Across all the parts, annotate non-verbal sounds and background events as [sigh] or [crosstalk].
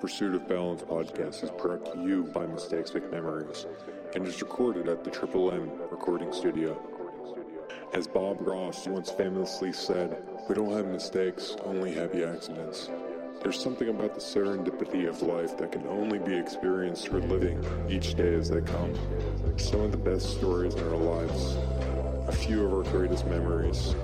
Pursuit of Balance podcast is brought to you by Mistakes Make Memories and is recorded at the Triple M Recording Studio. As Bob Ross once famously said, we don't have mistakes, only happy accidents. There's something about the serendipity of life that can only be experienced through living each day as they come. Some of the best stories in our lives, a few of our greatest memories,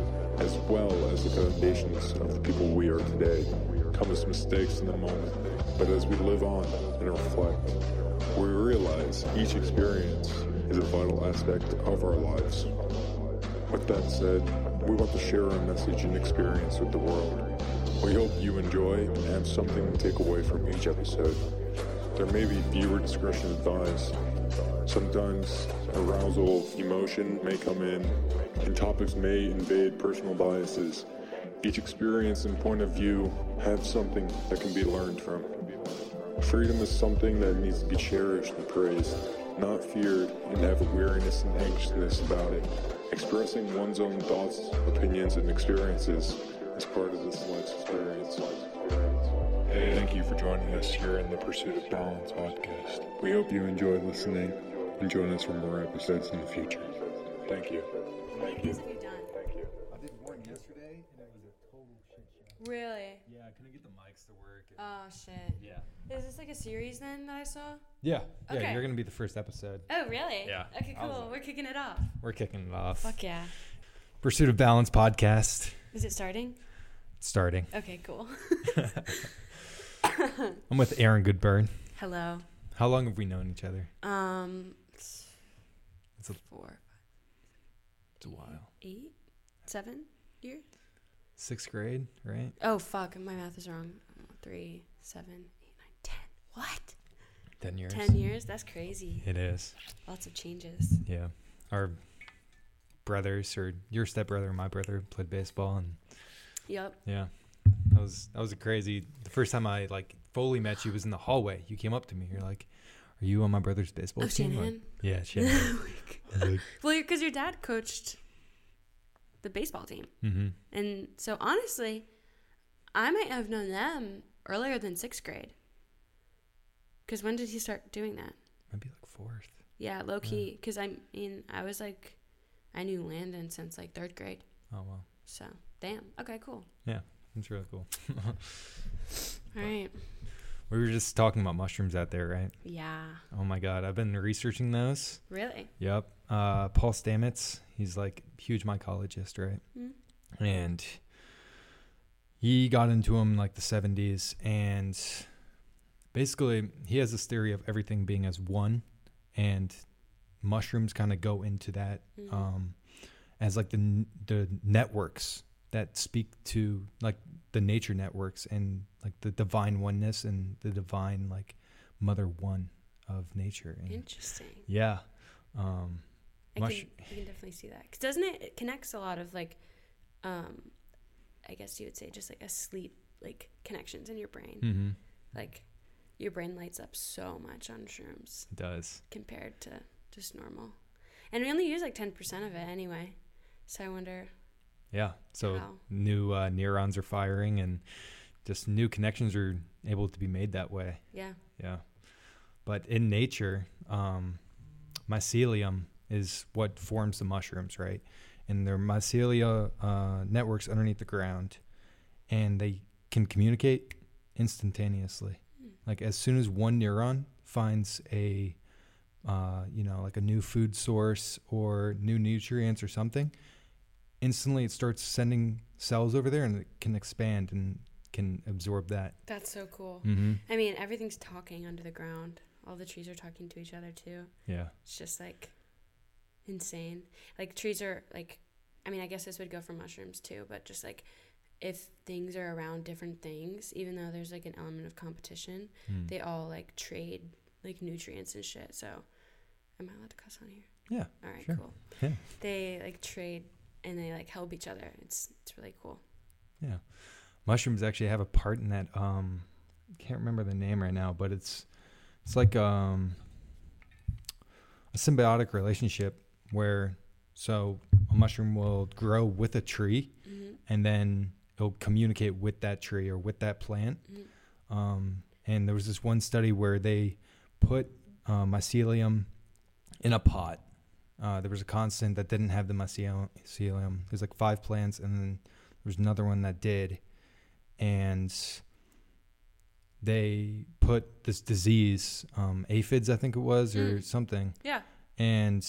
as well as the foundations of the people we are today, come as mistakes in the moment. But as we live on and reflect, we realize each experience is a vital aspect of our lives. With that said, we want to share our message and experience with the world. We hope you enjoy and have something to take away from each episode. There may be viewer discretion advised. Sometimes arousal of emotion may come in, and topics may invade personal biases. Each experience and point of view have something that can be learned from. Freedom is something that needs to be cherished and praised, not feared and have a weariness and anxiousness about it. Expressing one's own thoughts, opinions, and experiences is part of this life's experience. Hey, thank you for joining us here in the Pursuit of Balance podcast. We hope you enjoy listening and join us for more episodes in the future. Thank you. How many days have you done? Thank you. I did one yesterday, and it was a total shit show. Really? Yeah, I couldn't get the mics to work. and- Oh shit. yeah. Is this like a series then that I saw? Yeah. Yeah, Okay. you're gonna be the first episode. Oh really? Yeah. Okay, I was cool. like- We're kicking it off. We're kicking it off. Fuck yeah. Pursuit of Balance podcast Is it starting? starting. Okay, cool. [laughs] [laughs] I'm with Erin Goodburn. Hello. How long have we known each other? Um, It's a, four, it's a while. eight, seven years. Sixth grade, right? Oh fuck, my math is wrong. Three, seven, eight, nine, ten. What? Ten years. Ten years? That's crazy. It is. Lots of changes. Yeah. Our brothers, or your stepbrother and my brother, played baseball, and Yep. yeah, that was that was a crazy. The first time I like fully met you was in the hallway. You came up to me. You're like, "Are you on my brother's baseball Oh, team?" Yeah, [laughs] Shanahan. I like, Well, because your dad coached the baseball team. mm-hmm. And so honestly, I might have known them earlier than sixth grade. Because when did he start doing that? Maybe like fourth. Yeah, low key. Because I mean, I was like, I knew Landon since like third grade. Oh wow, So, damn. Okay, cool. Yeah, that's really cool. [laughs] All right. We were just talking about mushrooms out there, right? Yeah. Oh my god, I've been researching those. Really? Yep. Uh, Paul Stamets, he's like huge mycologist, right? Mm. And he got into them in like the 70s and basically he has this theory of everything being as one and mushrooms kind of go into that Mhm. um, as like the the networks that speak to like the nature networks and like the divine oneness and the divine like mother one of nature and Interesting. yeah um I Mush- can, I can definitely see that. 'Cause doesn't it, it connects a lot of like, um, I guess you would say just like a sleep like connections in your brain. hmm Like your brain lights up so much on shrooms it does compared to just normal. And we only use like 10% of it anyway. So I wonder yeah so how. new uh, neurons are firing and just new connections are able to be made that way Yeah. yeah but in nature um mycelium is what forms the mushrooms right and their mycelia uh, networks underneath the ground and they can communicate instantaneously Hmm. like as soon as one neuron finds a uh, you know like a new food source or new nutrients or something instantly it starts sending cells over there and it can expand and can absorb that That's so cool. mm-hmm. I mean, everything's talking under the ground. All the trees are talking to each other too. yeah It's just like insane. Like trees are like I mean, I guess this would go for mushrooms too, but just like if things are around different things, even though there's like an element of competition, Mm. they all like trade like nutrients and shit. So am I allowed to cuss on here? Yeah, All right, sure. cool. Yeah. They like trade and they like help each other. It's it's really cool. Yeah. Mushrooms actually have a part in that um I can't remember the name right now, but it's it's like um a symbiotic relationship where so a mushroom will grow with a tree hmm and then it'll communicate with that tree or with that plant Mhm. um And there was this one study where they put uh, mycelium in a pot. Uh, there was a constant that didn't have the mycelium. mycelium. There's like five plants, and then there was another one that did. And they put this disease, um, aphids, I think it was, or Mm. something. Yeah. And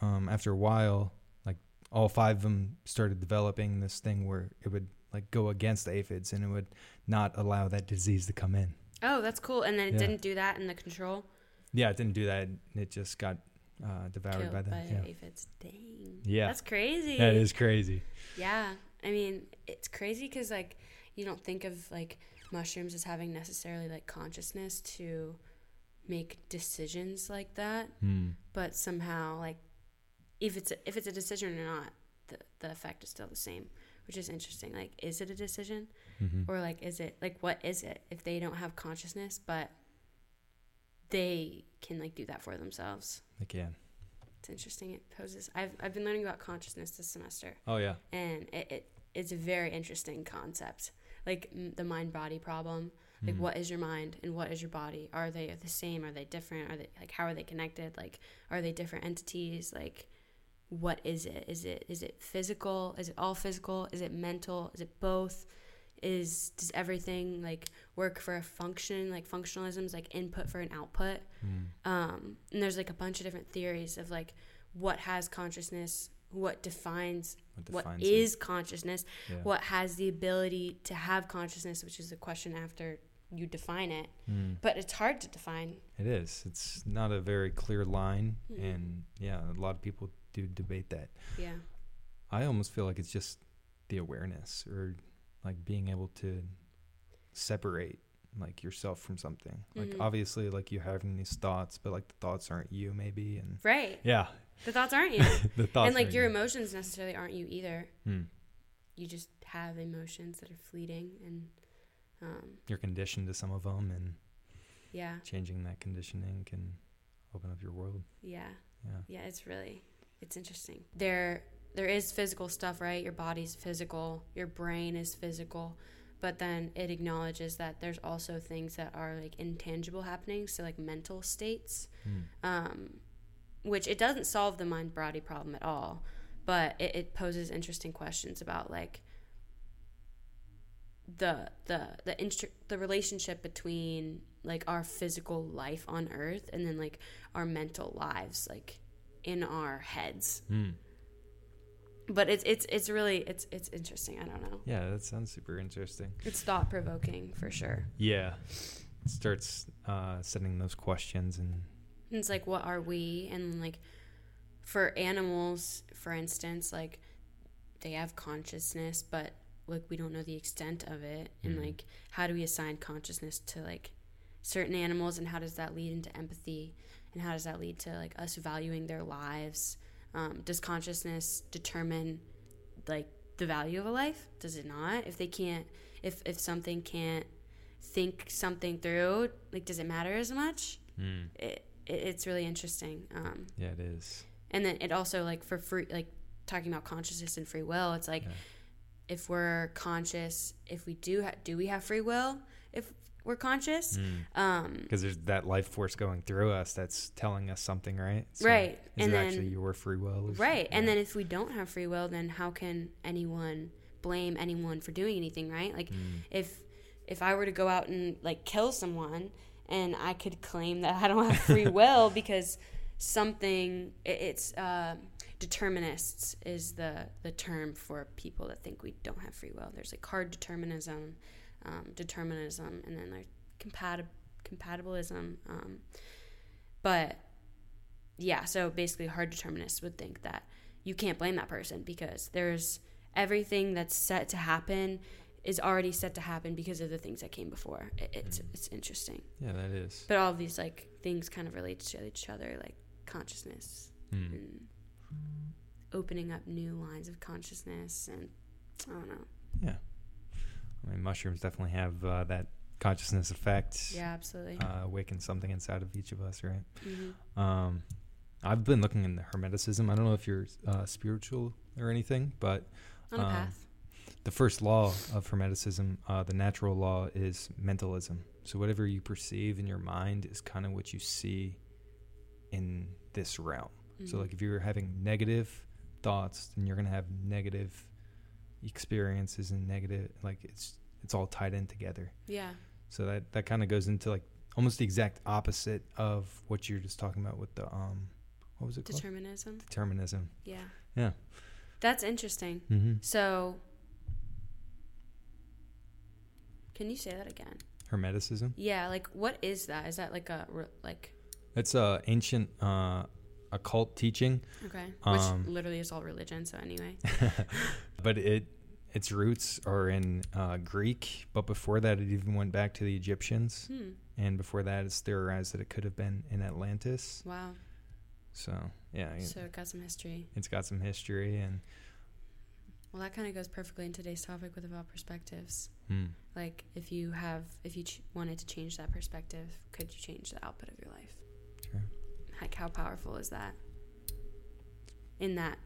um, after a while, like all five of them started developing this thing where it would like go against the aphids and it would not allow that disease to come in. Oh, that's cool. And then it Yeah. didn't do that in the control. Yeah, it didn't do that. It just got uh, devoured Killed by by, them. yeah. aphids. Dang. Yeah. That's crazy. That is crazy. Yeah. I mean, it's crazy because, like, you don't think of, like, mushrooms as having necessarily, like, consciousness to make decisions like that. Hmm. But somehow, like, if it's a, if it's a decision or not, the, the effect is still the same, which is interesting. Like, is it a decision? hmm or like is it like what is it if they don't have consciousness but they can like do that for themselves? They can. it's interesting. It poses i've, I've been learning about consciousness this semester. Oh yeah. and it, it it's a very interesting concept. Like m- the mind body problem. Like Mhm. what is your mind and what is your body? Are they the same? Are they different? Are they like how are they connected? Like are they different entities? Like what is it is it is it physical is it all physical is it mental is it both is does everything like work for a function like functionalism is like input for an output Hmm. um, and there's like a bunch of different theories of like what has consciousness what defines what defines it? is consciousness Yeah. what has the ability to have consciousness which is the question after you define it Hmm. but it's hard to define It is. It's not a very clear line, Mhm. and yeah, a lot of people do debate that. yeah I almost feel like it's just the awareness or like being able to separate like yourself from something. Like Mhm. obviously like you're having these thoughts, but like the thoughts aren't you maybe and right yeah, the thoughts aren't you [laughs] the thoughts and like your you. emotions necessarily aren't you either Hmm. you just have emotions that are fleeting and um, You're conditioned to some of them and yeah changing that conditioning can open up your world. yeah Yeah. yeah it's really it's interesting there there is physical stuff right your body's physical your brain is physical but then it acknowledges that there's also things that are like intangible happening so like mental states Hmm. um, which it doesn't solve the mind body problem at all but it, it poses interesting questions about like the the the instru- the relationship between like our physical life on earth and then like our mental lives like in our heads Hmm. but it's it's it's really it's it's interesting i don't know Yeah, that sounds super interesting. it's thought provoking for sure Yeah. It starts uh, setting those questions and And it's like what are we and like for animals for instance like they have consciousness but like we don't know the extent of it and Mhm. like how do we assign consciousness to like certain animals and how does that lead into empathy and how does that lead to like us valuing their lives um, does consciousness determine like the value of a life does it not if they can't if if something can't think something through like does it matter as much Hmm. it, it it's really interesting. Um, yeah, it is. and then it also like for free, like talking about consciousness and free will. It's like Yeah. if we're conscious, if we do ha- do we have free will? If we're conscious, Hmm. um, because there's that life force going through us that's telling us something, right? Right, Is and it then- actually your free will? right. And then if we don't have free will, then how can anyone blame anyone for doing anything? Right? Like Hmm. if if I were to go out and like kill someone and I could claim that I don't have free [laughs] will because something it, it's uh, determinists is the the term for people that think we don't have free will. There's like hard determinism, um, determinism, and then like compatib- compatibilism. Um, but yeah, so basically, hard determinists would think that you can't blame that person because there's everything that's set to happen is already set to happen because of the things that came before. It, it's it's interesting, yeah, that is. but all of these like things kind of relate to each other, like consciousness Hmm. and opening up new lines of consciousness, and I don't know. Yeah, I mean, mushrooms definitely have uh, that consciousness effect. Yeah, absolutely. uh, awaken something inside of each of us, right? hmm Um, I've been looking into Hermeticism. I don't know if you're uh, spiritual or anything, but On a um, path. the first law of Hermeticism, uh, the natural law, is mentalism. So whatever you perceive in your mind is kind of what you see in this realm. So Mhm. like if you're having negative thoughts, then you're gonna have negative experiences and negative like it's it's all tied in together. yeah, So that that kind of goes into like almost the exact opposite of what you're just talking about with the um what was it called determinism. determinism. Yeah. Yeah. That's interesting. Mm-hmm. So, can you say that again? Hermeticism. Yeah, like what is that? Is that like a like It's a ancient uh, occult teaching, okay, Um, which literally is all religion. So anyway, [laughs] but it its roots are in uh, Greek. But before that, it even went back to the Egyptians, hmm. and before that, it's theorized that it could have been in Atlantis. Wow. So yeah, So it got some history. it's got some history and Well, that kind of goes perfectly in today's topic with about perspectives. hmm. Like, if you have, if you ch- wanted to change that perspective, could you change the output of your life? Sure. Like, how powerful is that? In that,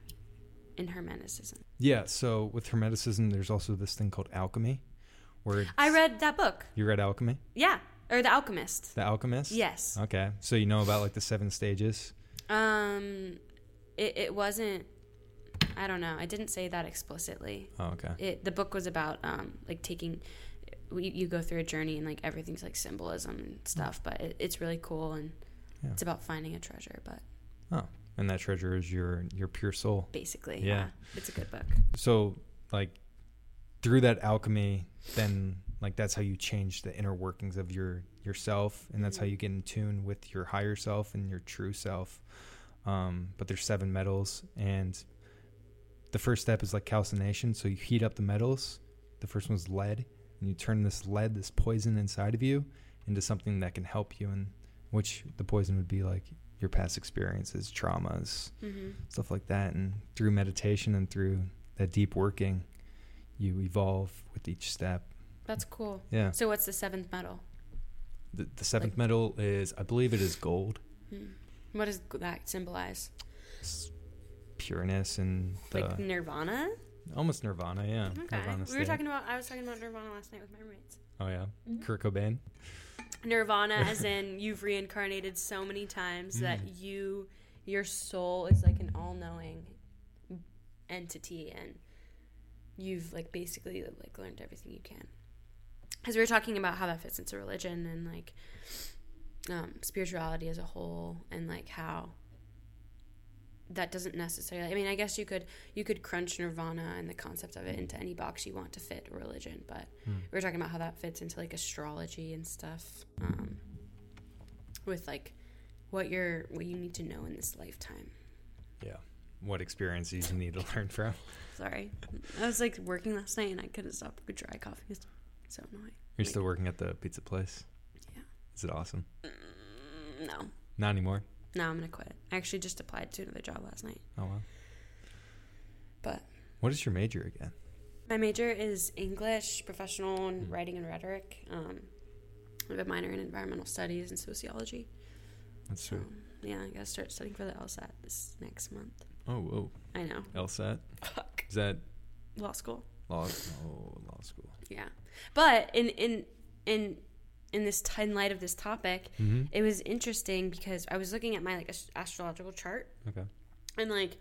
in Hermeticism. yeah. So with Hermeticism, there's also this thing called alchemy, where I read that book. you read alchemy, Yeah, or The Alchemist. The Alchemist. Yes. Okay, so you know about like the seven stages. Um, it, it wasn't. I don't know. I didn't say that explicitly. Oh, okay. It the book was about um like taking. You, you go through a journey and like everything's like symbolism and stuff, but it, it's really cool and Yeah. it's about finding a treasure. But oh, And that treasure is your your pure soul. basically, Yeah. yeah, it's a good book. So like through that alchemy, then like that's how you change the inner workings of your yourself, and that's how Mhm. you get in tune with your higher self and your true self. Um, but there's seven metals, and the first step is like calcination. So you heat up the metals. The first one's lead, and you turn this lead, this poison inside of you, into something that can help you, and which the poison would be like your past experiences, traumas, hmm stuff like that. And through meditation and through that deep working, you evolve with each step. That's cool. Yeah. So what's the seventh metal? The, the seventh Like- metal is, I believe it is gold. Hmm. What does that symbolize? It's pureness and the, Like nirvana? almost nirvana. Yeah. Okay. Nirvana we were talking about. I was talking about nirvana last night with my roommates. Oh yeah. Mhm. Kurt Cobain. Nirvana, as [laughs] in you've reincarnated so many times that Mm. you, your soul is like an all-knowing entity, and you've like basically like learned everything you can. Because we were talking about how that fits into religion and like um, spirituality as a whole, and like how that doesn't necessarily. I mean, I guess you could you could crunch nirvana and the concept of it into any box you want to fit religion, but Hmm. we are talking about how that fits into like astrology and stuff um, with like what you're what you need to know in this lifetime Yeah. What experiences you need to [laughs] learn from. sorry i was like working last night and i couldn't stop with dry coughing it's so annoying You're Like- still working at the pizza place. Yeah. Is it awesome? Mm, no Not anymore. No i'm gonna quit i actually just applied to another job last night Oh wow. But- what is your major again? my major is english professional and Mm. writing and rhetoric um, i have a minor in environmental studies and sociology That's so sweet. yeah i gotta start studying for the lsat this next month Oh whoa. i know LSAT. Fuck. Is that law school law? Oh, law school. Yeah, but in in in in this t- in light of this topic, Mm-hmm. it was interesting because I was looking at my like ast- astrological chart Okay. and like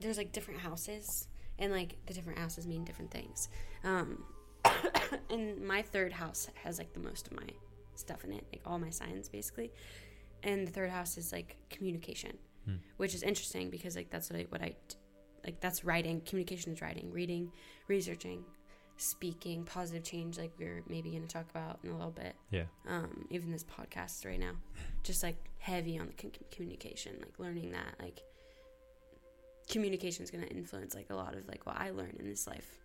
there's like different houses and like the different houses mean different things. Um, [coughs] and my third house has like the most of my stuff in it, like all my signs basically. And the third house is like communication, Hmm. which is interesting because like that's what I what I like that's writing. Communication is writing, reading, researching, speaking, positive change. Like we're maybe going to talk about in a little bit. Yeah. Um, even this podcast right now, just like heavy on the con- communication, like learning that like communication is going to influence like a lot of like what I learn in this life.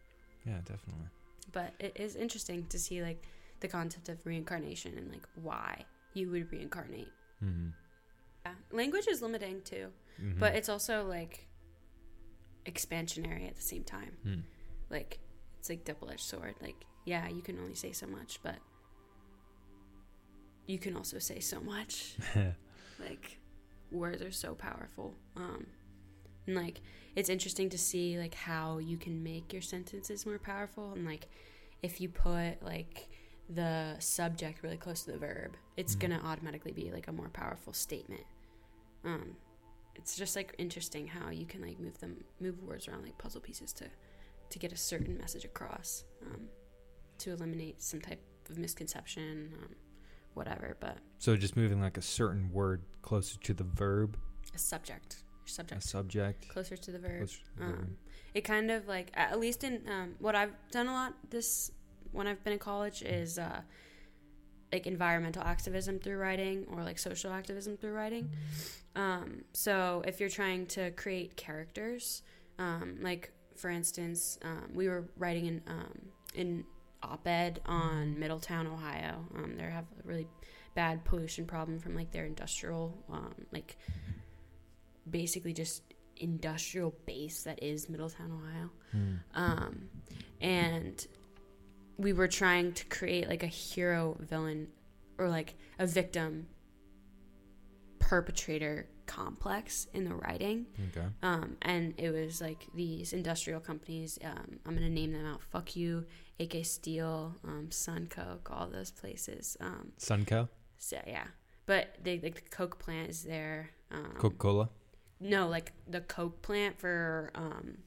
Yeah, definitely. But it is interesting to see like the concept of reincarnation and like why you would reincarnate. Mm-hmm. Yeah. Language is limiting too, Mm-hmm. but it's also like expansionary at the same time. Mm. Like it's like double edged sword. Like yeah, you can only say so much, but you can also say so much. [laughs] like words are so powerful um and like it's interesting to see like how you can make your sentences more powerful and like if you put like the subject really close to the verb, it's Mhm. gonna automatically be like a more powerful statement. Um, it's just like interesting how you can like move them, move words around like puzzle pieces to, to get a certain message across, um, to eliminate some type of misconception, um, whatever. But So just moving like a certain word closer to the verb, a subject, your a subject subject. closer to the verb. to the Um, verb. it kind of like at least in um, what I've done a lot this when I've been in college is uh, like environmental activism through writing or like social activism through writing. Um, so if you're trying to create characters, um, like for instance, um, we were writing an um, in op-ed on Middletown, Ohio. Um, they have a really bad pollution problem from like their industrial um, like basically just industrial base that is Middletown, Ohio. Um, and we were trying to create like a hero villain or like a victim perpetrator complex in the writing. Okay. Um, and it was like these industrial companies. Um, I'm gonna name them out. Fuck you, AK Steel, um, Suncoke, all those places. Um, Sunco, so yeah, but they like the Coke plant is there. Um, Coca Cola. no, like the Coke plant for um,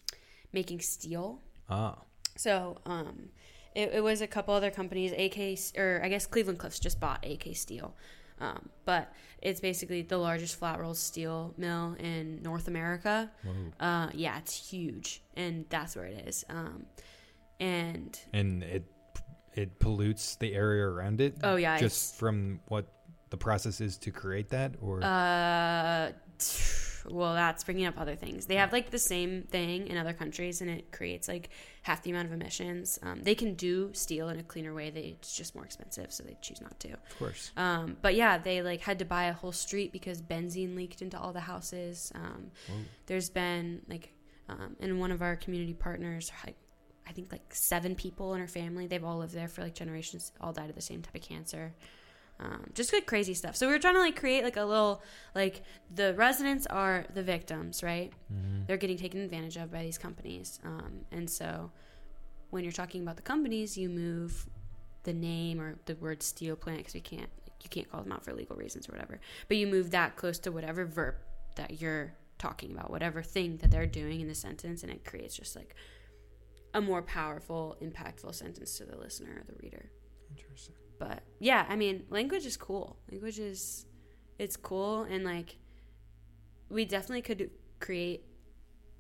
making steel. Ah. So um, it, it was a couple other companies. AK or I guess Cleveland Cliffs just bought AK Steel, um, but it's basically the largest flat rolled steel mill in North America. Uh, yeah, it's huge, and that's where it is. Um, and And it it pollutes the area around it. oh yeah, Just from what the process is to create that, or Uh, well, that's bringing up other things. They have like the same thing in other countries, and it creates like half the amount of emissions. Um, they can do steel in a cleaner way. They, it's just more expensive, so they choose not to. of course. Um, but yeah, they like had to buy a whole street because benzene leaked into all the houses. Um, there's been like, um, and one of our community partners, like, I think like seven people in her family. They've all lived there for like generations. All died of the same type of cancer. Um, just good crazy stuff. So we were trying to like create like a little like the residents are the victims, right? Mhm. They're getting taken advantage of by these companies, um, and so when you're talking about the companies, you move the name or the word steel plant because we can't you can't call them out for legal reasons or whatever. But you move that close to whatever verb that you're talking about, whatever thing that they're doing in the sentence, and it creates just like a more powerful, impactful sentence to the listener or the reader. Interesting. But yeah, I mean, language is cool. Language is it's cool and like we definitely could create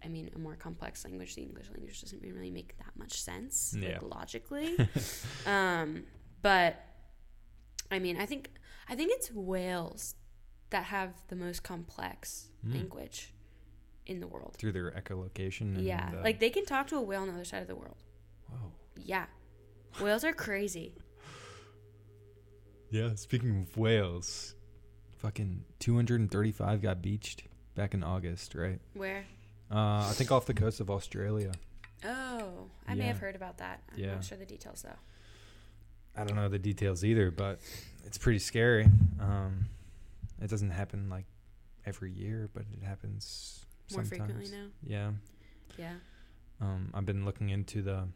I mean, a more complex language. The English language doesn't really make that much sense Yeah. like logically. [laughs] um, but I mean, I think I think it's whales that have the most complex Mm. language in the world. Through their echolocation. And Yeah, the- like they can talk to a whale on the other side of the world. Whoa. Yeah, whales are crazy. Yeah. Speaking of whales, fucking 235 got beached back in August, right? Where? Uh, I think off the coast of Australia. Oh, I may Yeah. have heard about that. I'm Yeah. not sure the details though. I don't know the details either, but it's pretty scary. Um, it doesn't happen like every year, but it happens More sometimes. frequently now. Yeah. Yeah. Um, I've been looking into the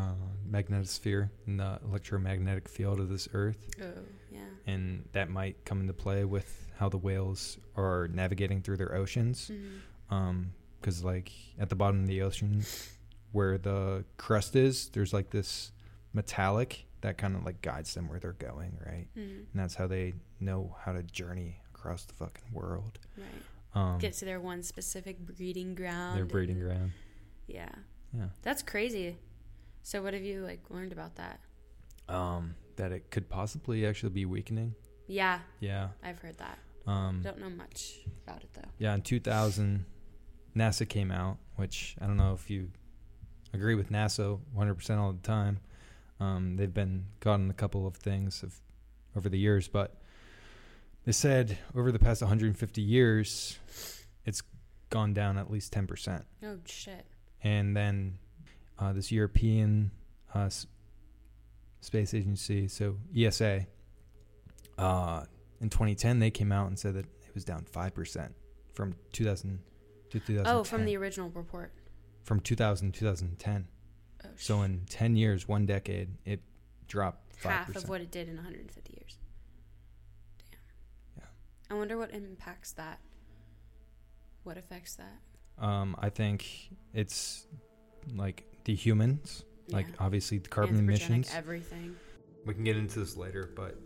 uh, magnetosphere and the electromagnetic field of this Earth, Oh, yeah. and that might come into play with how the whales are navigating through their oceans. Mhm. Um, because like at the bottom of the ocean, where the crust is, there's like this metallic that kind of like guides them where they're going, right? Mhm. And that's how they know how to journey across the fucking world. Right. Um, Get to their one specific breeding ground. their breeding ground. Yeah. Yeah. That's crazy. So what have you like learned about that? Um, that it could possibly actually be weakening. Yeah, Yeah. I've heard that. Um, Don't know much about it though. yeah. In 2000, NASA came out, which I don't know if you agree with NASA 100% all the time. Um, they've been caught in a couple of things of, over the years, but they said over the past 150 years, it's gone down at least 10%. Oh shit. and then uh, this European uh, s- space agency, so ESA, uh, in 2010 they came out and said that it was down five percent from 2000 to 2010. Oh, from the original report. from 2000 to 2010. Oh, So sh- in 10 years, one decade, it dropped 5%. half of what it did in 150 years. Damn. Yeah. I wonder what impacts that. What affects that? Um, I think it's like the humans, like obviously the carbon emissions. Everything. We can get into this later, but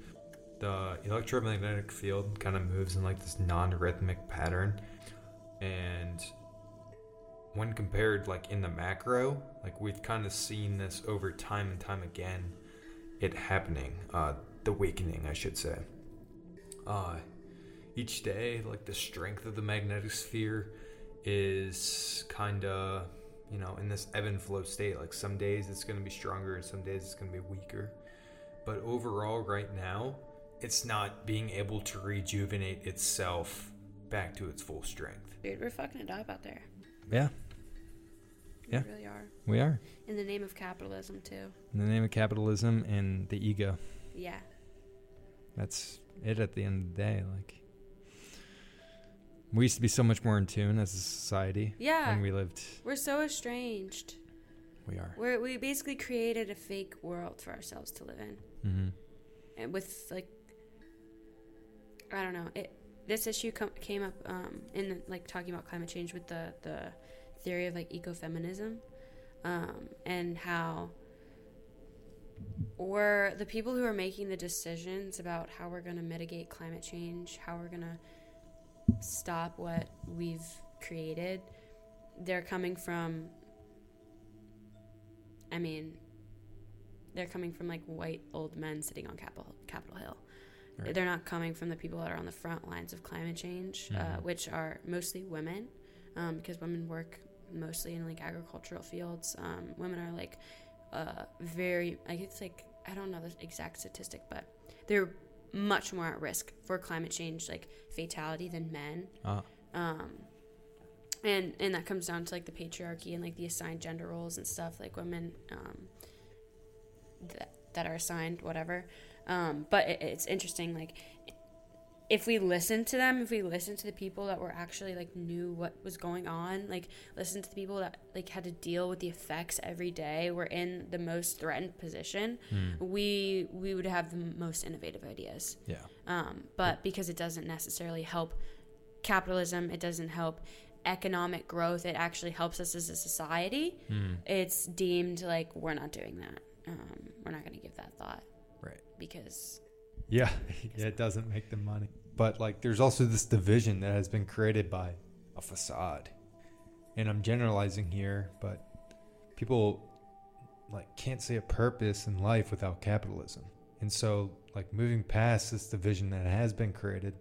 the electromagnetic field kind of moves in like this non-rhythmic pattern, and when compared like in the macro, like we've kind of seen this over time and time again, it happening, uh, the weakening, I should say. Uh, each day, like the strength of the magnetic sphere is kind of, you know, in this ebb and flow state. Like some days it's going to be stronger, and some days it's going to be weaker. But overall, right now, it's not being able to rejuvenate itself back to its full strength. Dude, we're fucking it up out there. Yeah, We Yeah. really are. we are. In the name of capitalism, too. In the name of capitalism and the ego. Yeah. That's it at the end of the day. Like, we used to be so much more in tune as a society Yeah. when we lived. We're so estranged. We are. We're, we basically created a fake world for ourselves to live in. Mm-hmm. and with like I don't know it. This issue com- came up um, in like talking about climate change with the the theory of like ecofeminism, um, and how we're the people who are making the decisions about how we're going to mitigate climate change, how we're going to stop what we've created. They're coming from. I mean, they're coming from like white old men sitting on Capitol Capitol Hill. Right. They're not coming from the people that are on the front lines of climate change, uh, Mhm. which are mostly women, um, because women work mostly in like agricultural fields. Um, women are like uh, very, I guess like I don't know the exact statistic, but they're much more at risk for climate change, like fatality, than men. Uh, um and and that comes down to like the patriarchy and like the assigned gender roles and stuff like women um that, that are assigned whatever. Um but it, it's interesting like if we listen to them if we listen to the people that were actually like knew what was going on like listen to the people that like had to deal with the effects every day were in the most threatened position mm, we we would have the most innovative ideas yeah. um, but because it doesn't necessarily help capitalism, it doesn't help economic growth. It actually helps us as a society. Mm, It's deemed like we're not doing that. Um, we're not going to give that thought. Right. Because Yeah, [laughs] yeah, it doesn't make the money. But like, there's also this division that has been created by a facade, and I'm generalizing here, but people like can't see a purpose in life without capitalism, and so like moving past this division that has been created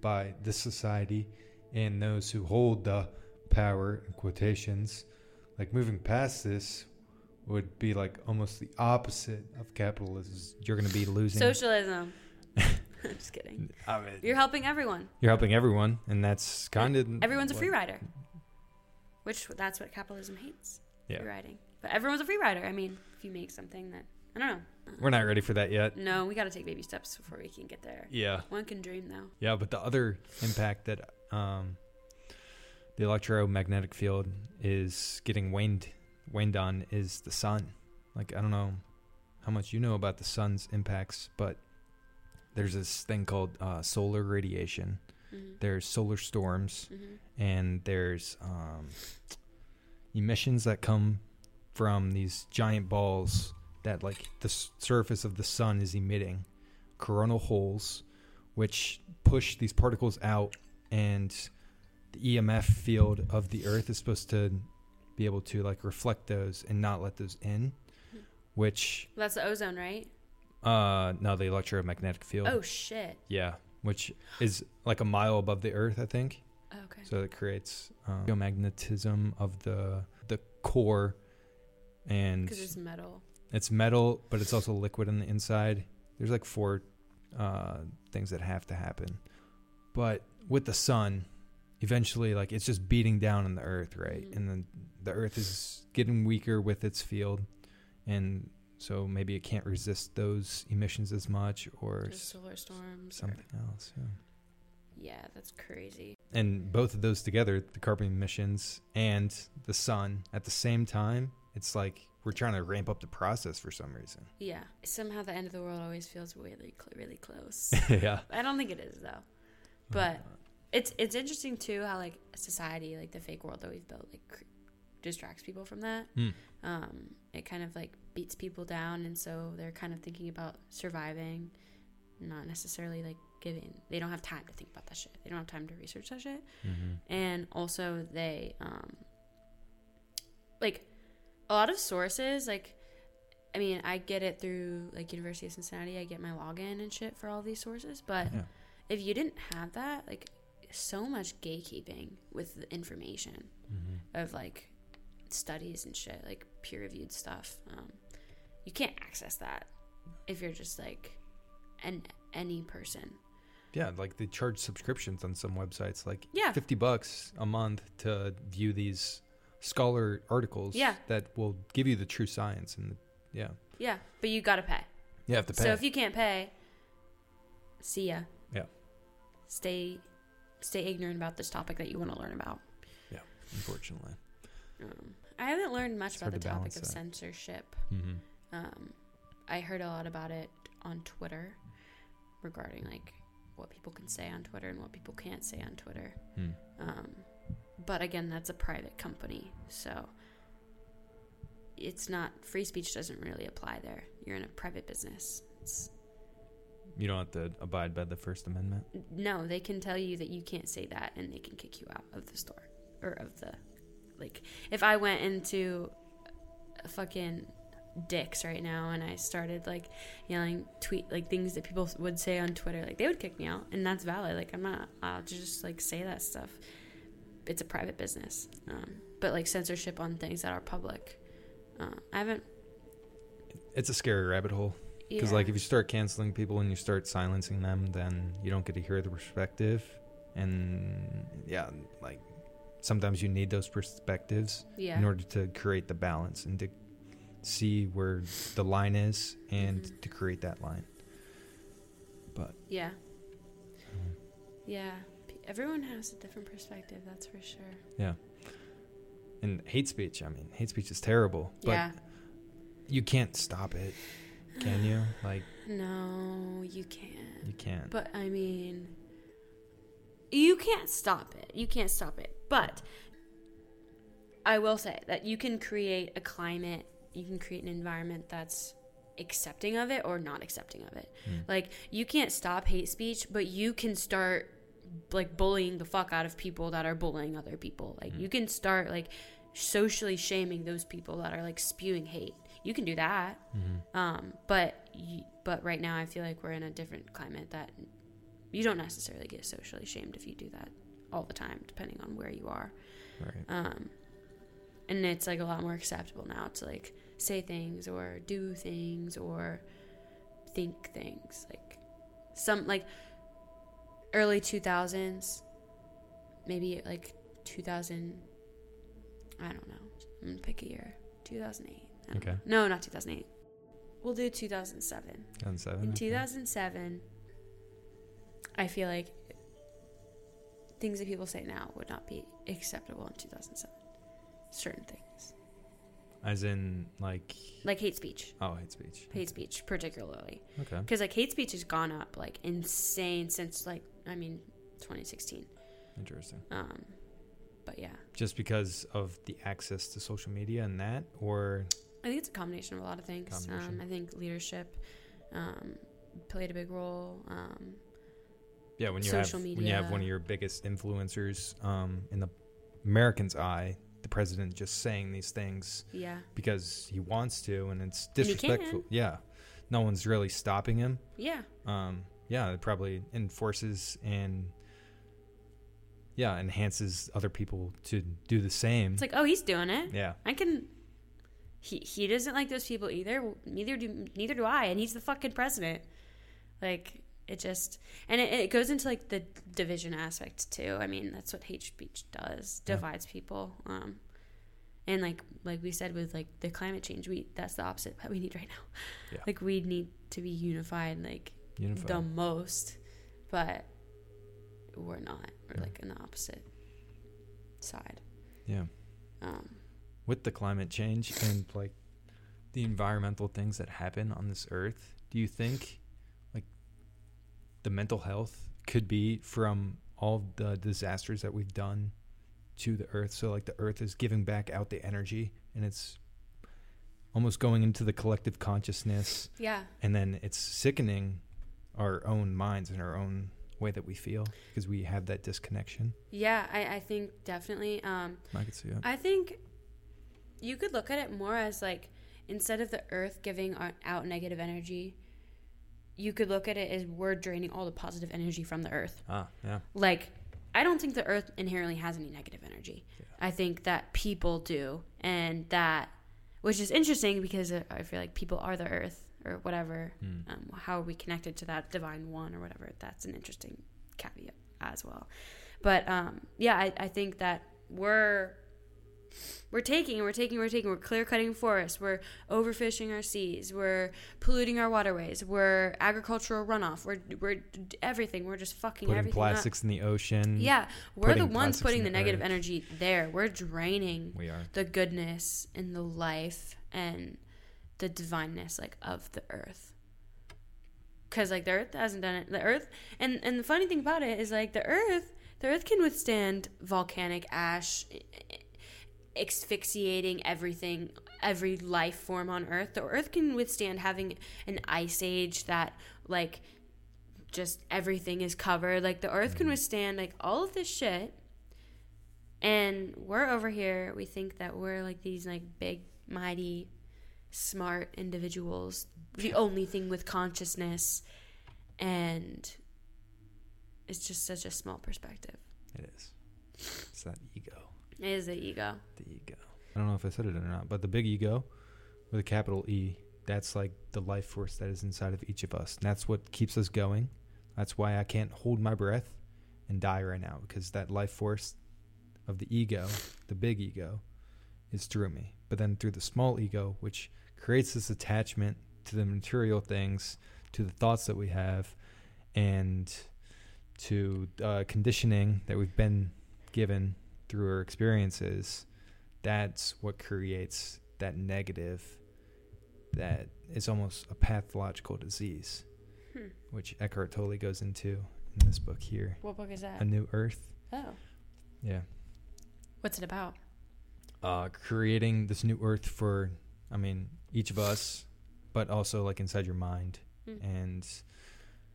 by this society and those who hold the power in quotations, like moving past this would be like almost the opposite of capitalism. You're going to be losing socialism. [laughs] [laughs] I'm just kidding. I mean, You're helping everyone. you're helping everyone, and that's kind of Everyone's a free rider. Which that's what capitalism hates. Yeah. Free riding. But everyone's a free rider. I mean, if you make something that I don't know. We're not ready for that yet. No, we got to take baby steps before we can get there. Yeah, One can dream though. yeah, but the other impact that um, the electromagnetic field is getting waned waned on is the sun. Like I don't know how much you know about the sun's impacts, but there's this thing called uh, solar radiation. Mm-hmm. There's solar storms. Mm-hmm. and there's um, emissions that come from these giant balls that like the s- surface of the sun is emitting coronal holes which push these particles out and the emf field of the earth is supposed to be able to like reflect those and not let those in which That's the ozone, right? Uh no the electromagnetic field Oh shit. yeah which is like a mile above the earth i think Okay. so it creates um, geomagnetism of the the core, and Because it's metal. it's metal, but it's also liquid on the inside. There's like four uh, things that have to happen, but with the sun, eventually, like it's just beating down on the Earth, right? Mhm. And then the Earth is getting weaker with its field, and so maybe it can't resist those emissions as much, or There's solar storms. or- something else. Yeah. Yeah, that's crazy. And both of those together, the carbon emissions and the sun at the same time, it's like we're trying to ramp up the process for some reason. Yeah. Somehow the end of the world always feels really, cl- really close. [laughs] yeah. I don't think it is though. But it's it's interesting too how like society, like the fake world that we've built, like distracts people from that. Mm. Um, it kind of like beats people down, and so they're kind of thinking about surviving, not necessarily like giving. They don't have time to think about that shit. They don't have time to research that shit. Mm-hmm. and also they um like a lot of sources like i mean i get it through like university of cincinnati i get my login and shit for all these sources but Yeah. if you didn't have that like so much gatekeeping with the information Mm-hmm. of like studies and shit like peer reviewed stuff um you can't access that if you're just like an any person Yeah, like they charge subscriptions on some websites, like yeah 50 bucks a month to view these scholar articles Yeah. that will give you the true science and the, yeah yeah but you gotta pay you have to pay So if you can't pay, see ya. Yeah. Stay, stay ignorant about this topic that you want to learn about. Yeah, unfortunately Um, I haven't learned much It's about the to topic of that. censorship. mm-hmm. Um, I heard a lot about it on Twitter regarding like what people can say on Twitter and what people can't say on Twitter. Hmm. Um, but again, that's a private company, so it's not free speech doesn't really apply there. You're in a private business. It's you don't have to abide by the first amendment no, they can tell you that you can't say that and they can kick you out of the store or of the like if I went into a fucking Dick's right now and I started like yelling tweet like things that people would say on Twitter like they would kick me out and that's valid like I'm not I'll just like say that stuff it's a private business um, but like censorship on things that are public uh, I haven't it's a scary rabbit hole because yeah. like if you start canceling people and you start silencing them then you don't get to hear the perspective and yeah like sometimes you need those perspectives yeah in order to create the balance and to see where the line is and Mhm. to create that line but Yeah. Yeah. P- Everyone has a different perspective, that's for sure. yeah and hate speech i mean hate speech is terrible but yeah. you can't stop it can you [sighs] like No, you can't. you can't But I mean, you can't stop it. You can't stop it. But I will say that you can create a climate, you can create an environment that's accepting of it or not accepting of it. Mm. Like you can't stop hate speech, but you can start like bullying the fuck out of people that are bullying other people. Like Mm. you can start like socially shaming those people that are like spewing hate. You can do that. Mhm. Um, but y- but right now I feel like we're in a different climate that you don't necessarily get socially shamed if you do that all the time, depending on where you are. right Um, and it's like a lot more acceptable now to like say things or do things or think things like some like early 2000s maybe like 2000 i don't know i'm gonna pick a year 2008 Okay. know. no not 2008 we'll do 2007 2007 in okay. 2007 i feel like things that people say now would not be acceptable in 2007 certain things as in like like hate speech. Oh hate speech. Hate speech particularly. Okay. Because like hate speech has gone up like insane since like i mean 2016 interesting. Um but yeah. Just because of the access to social media and that or? I think it's a combination of a lot of things. Um i think leadership um played a big role um yeah when you Social have when you have one of your biggest influencers um in the americans eye the president just saying these things yeah because he wants to and it's disrespectful can. yeah no one's really stopping him yeah um yeah it probably enforces and yeah enhances other people to do the same it's like oh he's doing it yeah I can. He he doesn't like those people either. Neither do neither do I, and he's the fucking president. Like it just and it, it goes into like the division aspect too. I mean that's what hate speech does, Yeah. divides people. Um, and like like we said with like the climate change, we that's the opposite that we need right now. Yeah. Like we need to be unified, like unified the most, but we're not. We're Yeah. like an opposite side. Yeah. Um, With the climate change and like the environmental things that happen on this earth, do you think the mental health could be from all the disasters that we've done to the earth? So like the earth is giving back out the energy and it's almost going into the collective consciousness yeah. and then it's sickening our own minds and our own way that we feel because we have that disconnection. Yeah, I, I think definitely. Um, I could see that. I think you could look at it more as like instead of the earth giving out negative energy, you could look at it as we're draining all the positive energy from the earth. Ah, yeah. Like, I don't think the earth inherently has any negative energy. I think that people do, and that, which is interesting because uh, I feel like people are the earth or whatever. Mm. Um, how are we connected to that divine one or whatever? That's an interesting caveat as well. But um, yeah, I, I think that we're we're taking, we're taking, we're taking, we're clear cutting forests, we're overfishing our seas, we're polluting our waterways, we're agricultural runoff, we're we're everything, we're just fucking Putting everything up. plastics in the ocean. Yeah, we're the ones putting the the negative energy there. We're draining We are. the goodness and the life and the divineness like of the earth. Cuz like the earth hasn't done it. The earth and and the funny thing about it is like the earth, the earth can withstand volcanic ash asphyxiating everything every life form on earth. The earth can withstand having an ice age that like just everything is covered. Like the earth can mm-hmm. withstand like all of this shit. And we're over here, we think that we're like these like big, mighty, smart individuals, the only thing with consciousness. And it's just such a small perspective. It is. It's that ego. It is the ego. The ego. I don't know if I said it or not, but the big ego with a capital E, that's like the life force that is inside of each of us. And that's what keeps us going. That's why I can't hold my breath and die right now because that life force of the ego, the big ego, is through me. But then through the small ego, which creates this attachment to the material things, to the thoughts that we have, and to uh, conditioning that we've been given through our experiences, that's what creates that negative that is almost a pathological disease, Hmm. which Eckhart Tolle goes into in this book here, What book is that? A New Earth. Oh. Yeah. What's it about? Uh, creating this new earth for, I mean, each of us, but also like inside your mind Mm. and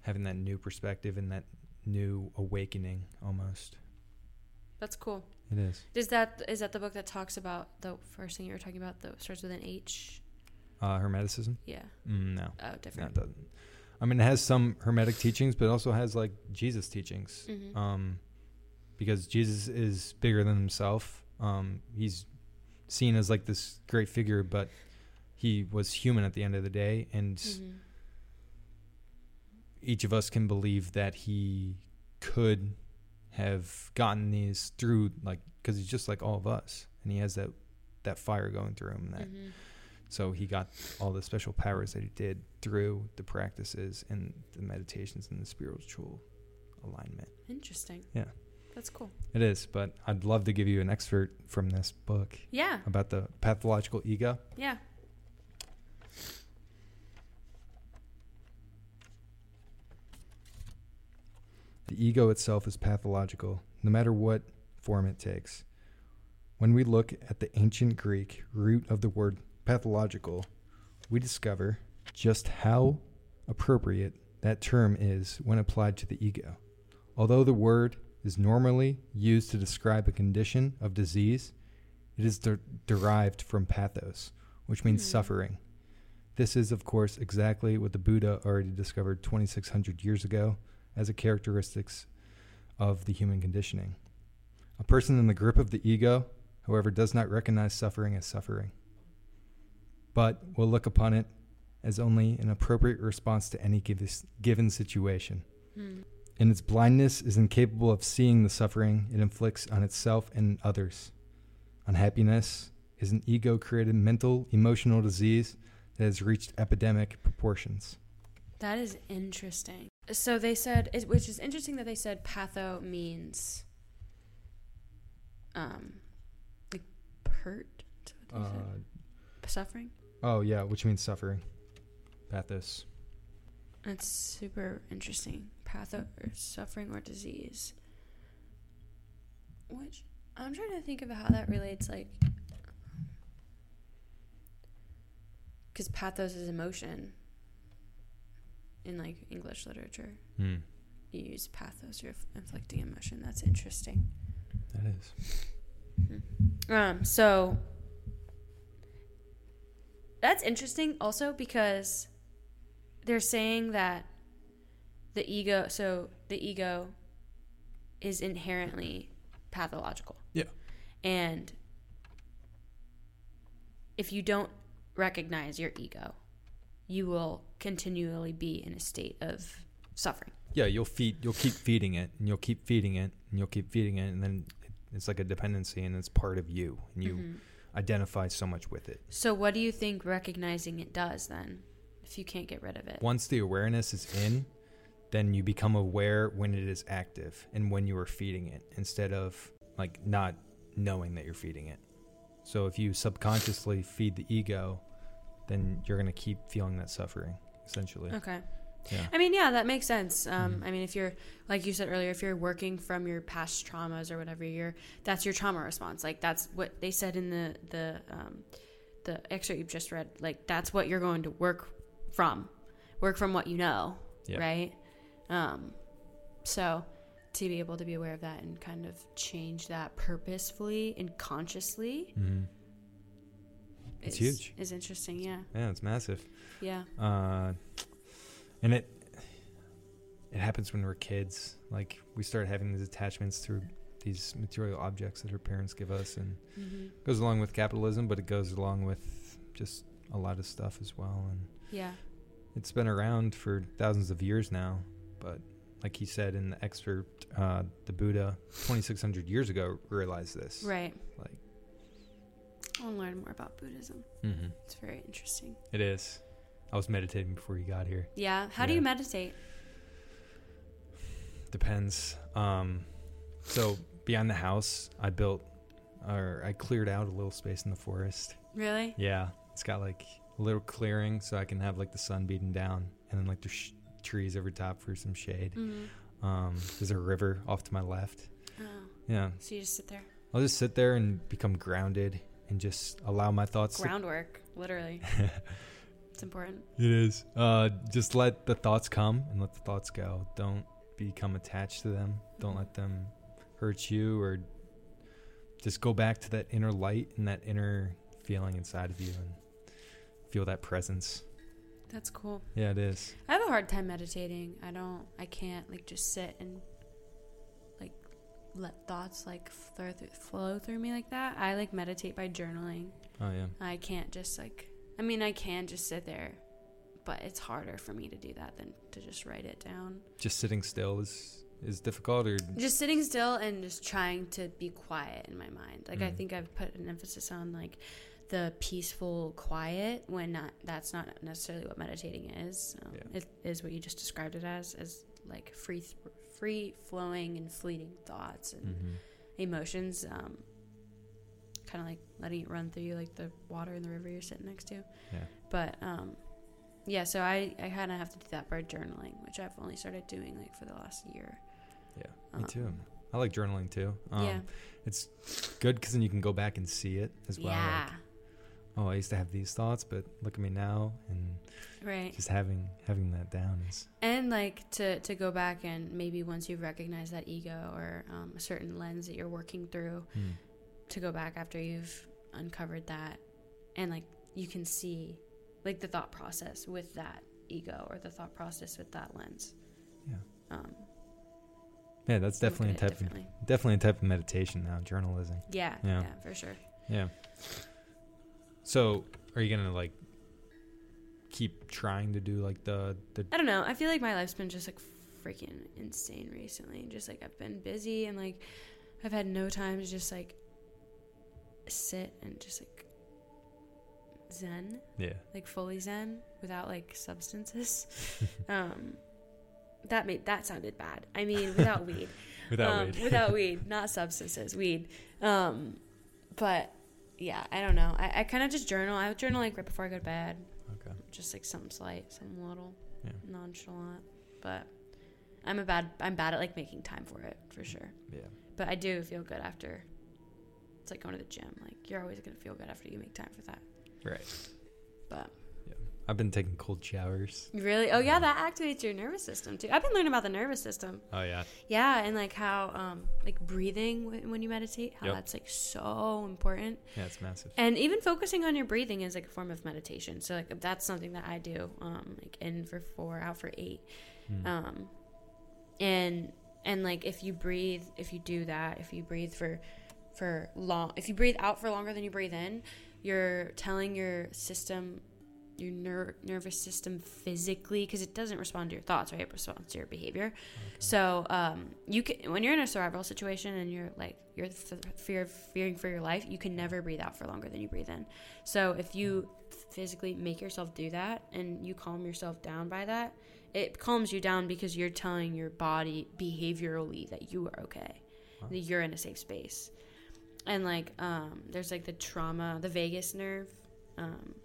having that new perspective and that new awakening almost. That's cool. It is. Is that is that the book that talks about the first thing you were talking about that starts with an H? Uh, Hermeticism? Yeah. Mm, no. Oh, No, different. it doesn't. I mean, it has some hermetic teachings, but it also has like Jesus teachings. Mhm. Um, because Jesus is bigger than himself. Um, he's seen as like this great figure, but he was human at the end of the day, and Mhm. each of us can believe that he could have gotten these through, like, because he's just like all of us, and he has that that fire going through him. That Mhm. so he got all the special powers that he did through the practices and the meditations and the spiritual alignment. Interesting. Yeah. That's cool. It is, but I'd love to give you an excerpt from this book Yeah. about the pathological ego. Yeah. The ego itself is pathological, no matter what form it takes. When we look at the ancient Greek root of the word pathological, we discover just how appropriate that term is when applied to the ego. Although the word is normally used to describe a condition of disease, it is de- derived from pathos, which means Hmm. suffering. This is, of course, exactly what the Buddha already discovered 2600 years ago as a characteristics of the human conditioning. A person in the grip of the ego, however, does not recognize suffering as suffering, but will look upon it as only an appropriate response to any given situation. Hmm. In its blindness, is incapable of seeing the suffering it inflicts on itself and others. Unhappiness is an ego created mental, emotional disease that has reached epidemic proportions. That is interesting. So they said, it, which is interesting that they said patho means um, like hurt, Uh, suffering. oh yeah, which means suffering. Pathos. That's super interesting. Patho or suffering or disease. Which I'm trying to think of how that relates, like, because pathos is emotion. In like English literature, Hmm. you use pathos, you're inflicting emotion. That's interesting. That is. Um, so that's interesting also because they're saying that the ego so the ego is inherently pathological. Yeah. And if you don't recognize your ego, you will continually be in a state of suffering. Yeah, you'll feed. You'll keep feeding it, and you'll keep feeding it, and you'll keep feeding it, and then it's like a dependency, and it's part of you, and you Mhm. identify so much with it. So what do you think recognizing it does then? If you can't get rid of it. Once the awareness is in, then you become aware when it is active and when you are feeding it, instead of like not knowing that you're feeding it. So if you subconsciously feed the ego, then you're gonna keep feeling that suffering, essentially. Okay. Yeah. I mean, yeah, that makes sense. Um, Mhm. I mean, if you're like you said earlier, if you're working from your past traumas or whatever, you're that's your trauma response. Like that's what they said in the the um, the excerpt you've just read. Like that's what you're going to work from, work from what you know, Yeah. right? Um, so to be able to be aware of that and kind of change that purposefully and consciously hmm It's is, huge. Is interesting. Yeah. Yeah, it's massive. Yeah. uh, and it it happens when we're kids. Like we start having these attachments through these material objects that our parents give us, and hmm goes along with capitalism, but it goes along with just a lot of stuff as well. And Yeah. it's been around for thousands of years now, but like he said in the excerpt, uh, the Buddha, 2,600 years ago, realized this. Right. Like, I want to learn more about Buddhism. hmm It's very interesting. it is. I was meditating before you got here. Yeah. How do you meditate? Depends. Um, so beyond the house, I built or I cleared out a little space in the forest. Really? Yeah, it's got like a little clearing so I can have like the sun beating down, and then like the sh- trees over top for some shade. Mm-hmm. Um, there's a river off to my left. Oh. Yeah, So you just sit there. I'll just sit there and become grounded and just allow my thoughts. Groundwork, literally. [laughs] It's important. It is. Uh, just let the thoughts come and let the thoughts go. Don't become attached to them. Don't let them hurt you or just go back to that inner light and that inner feeling inside of you and feel that presence. That's cool. Yeah, it is. I have a hard time meditating. I don't. I can't like just sit and let thoughts like flow through, flow through me like that. I like meditate by journaling. Oh yeah. I can't just like. I mean, I can just sit there, but it's harder for me to do that than to just write it down. Just sitting still is is difficult or Just sitting still and just trying to be quiet in my mind. Like I Mhm. think I've put an emphasis on like the peaceful quiet when not that's not necessarily what meditating is. Um, Yeah. It is what you just described it as as like free free flowing and fleeting thoughts and Mhm. emotions. Um, kind of like letting it run through you like the water in the river you're sitting next to. Yeah. But um, yeah, so I I kind of have to do that by journaling, which I've only started doing like for the last year. Yeah, me Um, too. I like journaling too. Um, yeah. It's good because then you can go back and see it as well. like, yeah. Oh, I used to have these thoughts, but look at me now, and Right. just having having that down is And like to to go back and maybe once you've recognized that ego or um, a certain lens that you're working through, hmm. to go back after you've uncovered that, and like you can see like the thought process with that ego or the thought process with that lens. Yeah. Um, yeah. That's definitely a type of definitely a type of meditation now. Journalism. Yeah, Yeah. yeah. for sure. Yeah. So, are you gonna like keep trying to do like the the I don't know. I feel like my life's been just like freaking insane recently. Just like I've been busy and like I've had no time to just like sit and just like zen, yeah like fully zen without like substances. [laughs] um that made that sounded bad. I mean, without weed. [laughs] Without um, weed. without [laughs] weed, not substances, weed. Um, but yeah, I don't know. I, I kind of just journal. I would journal like right before I go to bed, Okay. just like something slight, something little, Yeah. nonchalant. But I'm a bad. I'm bad at like making time for it for sure. Yeah. But I do feel good after. It's like going to the gym. Like you're always gonna feel good after you make time for that. Right. But I've been taking cold showers. really, oh yeah, that activates your nervous system too. I've been learning about the nervous system. Oh yeah. Yeah, and like how um like breathing when, when you meditate, how Yep. that's like so important. Yeah, it's massive. And even focusing on your breathing is like a form of meditation. So like that's something that I do. Um, like in for four, out for eight. Hmm. Um, and and like if you breathe, if you do that, if you breathe for for long, if you breathe out for longer than you breathe in, you're telling your system, your ner- nervous system physically, because it doesn't respond to your thoughts, right? It responds to your behavior. So um, you can when you're in a survival situation and you're like you're f- fear fearing for your life, you can never breathe out for longer than you breathe in. So if you physically make yourself do that and you calm yourself down by that, it calms you down because you're telling your body behaviorally that you are okay, that you're in a safe space. And like um, there's like the trauma, the vagus nerve, um,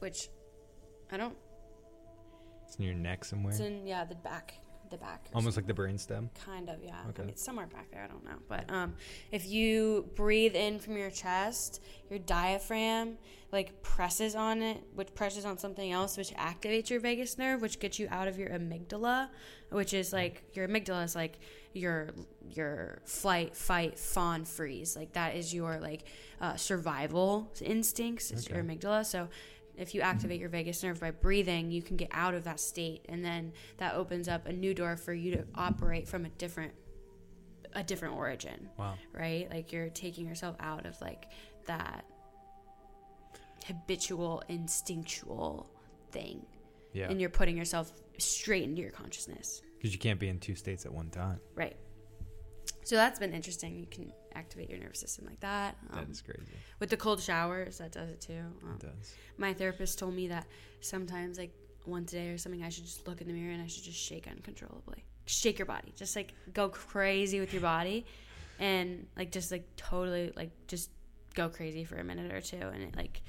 which I don't. It's in your neck somewhere. It's in yeah the back, the back. Almost like the brainstem. Kind of, yeah. Okay. I mean, it's somewhere back there. I don't know. But um, if you breathe in from your chest, your diaphragm like presses on it, which presses on something else, which activates your vagus nerve, which gets you out of your amygdala, which is like your amygdala is like your your flight, fight, fawn, freeze. Like that is your like uh, survival instincts. Is your amygdala. So if you activate your vagus nerve by breathing, you can get out of that state, and then that opens up a new door for you to operate from a different a different origin, Wow. right? Like you're taking yourself out of like that habitual, instinctual thing, Yeah. and you're putting yourself straight into your consciousness, Because you can't be in two states at one time. right? So that's been interesting. You can activate your nervous system like that. That Um, is crazy. with the cold showers, that does it too. Um, It does. my therapist told me that sometimes like once a day or something i should just look in the mirror and i should just shake uncontrollably shake your body just like go crazy with your body and like just like totally like just go crazy for a minute or two and it like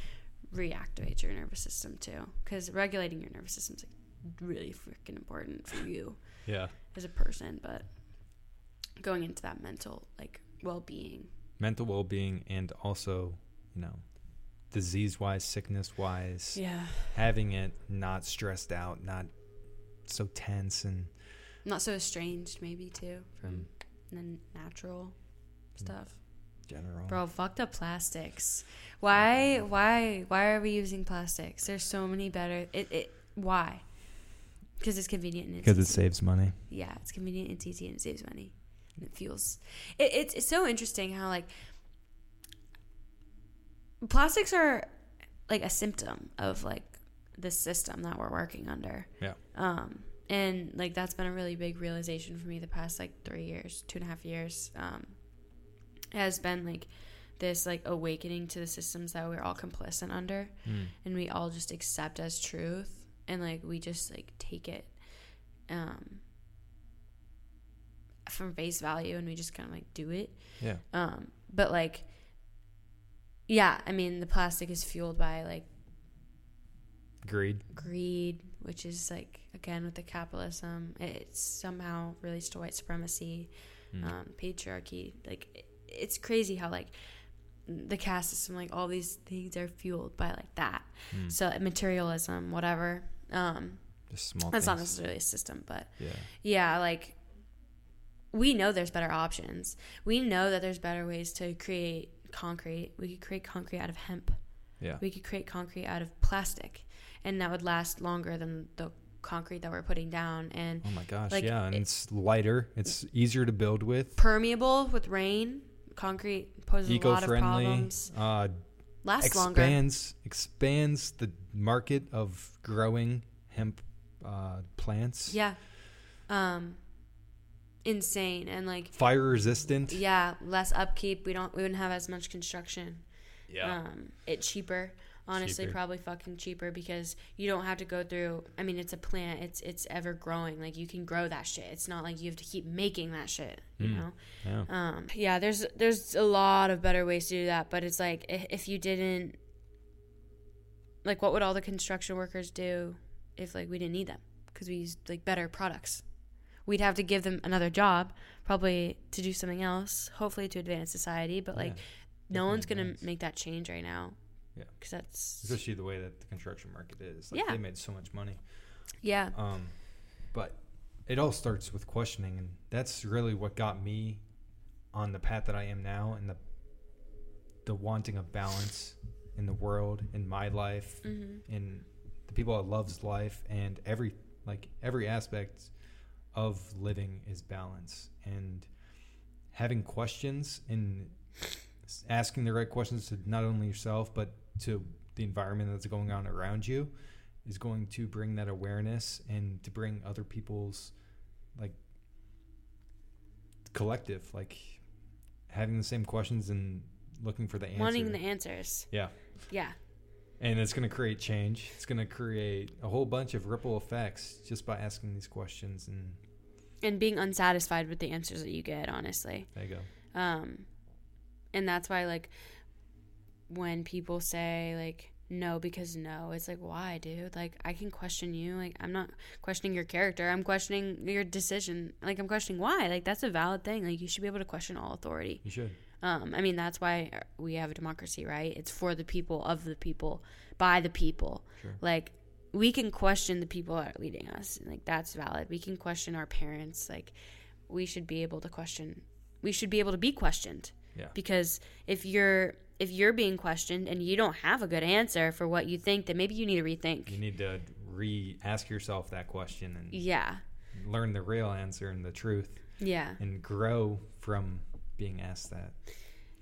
reactivates your nervous system too because regulating your nervous system is like really freaking important for you Yeah. as a person but going into that mental like well-being Mental well being and also, you know, disease wise, sickness wise, yeah having it not stressed out, not so tense and not so estranged maybe too from mm, the natural stuff general. Bro, fuck the plastics. Why why why are we using plastics? There's so many better it, it why? Because it's convenient and it's Because it saves money. Yeah, it's convenient, it's easy, and it saves money. And it feels it, it's it's so interesting how like plastics are like a symptom of like the system that we're working under. Yeah. Um and like that's been a really big realization for me the past like three years, two and a half years. Um has been like this like awakening to the systems that we're all complicit under Mm. and we all just accept as truth and like we just like take it um from face value and we just kind of like do it Yeah. um but like yeah i mean the plastic is fueled by like Greed. greed which is like again with the capitalism it's somehow relates to white supremacy Mm. um, patriarchy like it, it's crazy how like the caste system like all these things are fueled by like that Mm. so materialism whatever um Just small that's not necessarily a system but Yeah. yeah like we know there's better options we know that there's better ways to create concrete we could create concrete out of hemp Yeah. we could create concrete out of plastic and that would last longer than the concrete that we're putting down and Oh my gosh. like, yeah. And it- it's lighter. It's easier to build with. permeable with rain concrete poses a lot of problems Uh, lasts longer expands expands the market of growing hemp uh, plants. yeah um insane and like Fire resistant. yeah less upkeep we don't we wouldn't have as much construction Yeah. um it cheaper honestly Cheaper. probably fucking cheaper because you don't have to go through i mean it's a plant it's it's ever growing like you can grow that shit it's not like you have to keep making that shit you Mm. know Yeah. um yeah there's there's a lot of better ways to do that but it's like i- if you didn't like what would all the construction workers do if like we didn't need them because we used like better products we'd have to give them another job probably to do something else hopefully to advance society but like Yeah. no one's definitely gonna make that change right now Yeah. because that's especially the way that the construction market is. Like Yeah. they made so much money. yeah Um, but it all starts with questioning, and that's really what got me on the path that I am now, and the the wanting of balance in the world, in my life, hmm in the people I love's life, and every like every aspect of living is balance, and having questions and asking the right questions to not only yourself but to the environment that's going on around you is going to bring that awareness and to bring other people's like collective like having the same questions and looking for the answer. wanting the answers. Yeah. Yeah and it's going to create change. It's going to create a whole bunch of ripple effects just by asking these questions and and being unsatisfied with the answers that you get honestly. There you go. Um and that's why like when people say like no because no it's like why dude? Like i can question you. Like i'm not questioning your character. I'm questioning your decision. Like i'm questioning why. Like that's a valid thing. Like you should be able to question all authority. You should um i mean that's why we have a democracy right? It's for the people of the people by the people. Sure. like we can question the people that are leading us like that's valid. We can question our parents like we should be able to question we should be able to be questioned. Yeah. because if you're if you're being questioned and you don't have a good answer for what you think then maybe you need to rethink. You need to re-ask yourself that question and yeah. learn the real answer and the truth yeah. and grow from being asked that.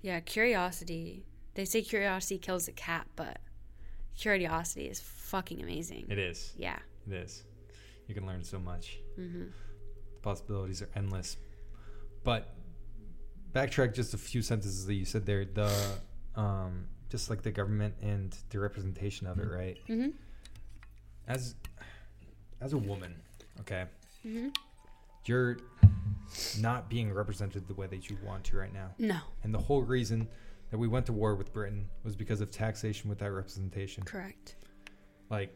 Yeah curiosity. They say curiosity kills a cat but curiosity is fucking amazing. It is. Yeah. It is. You can learn so much. Hmm the possibilities are endless. But backtrack just a few sentences that you said there. The um just like the government and the representation of it right? Hmm as as a woman okay? Hmm you're not being represented the way that you want to right now. No. And the whole reason that we went to war with britain was because of taxation without representation. Correct. Like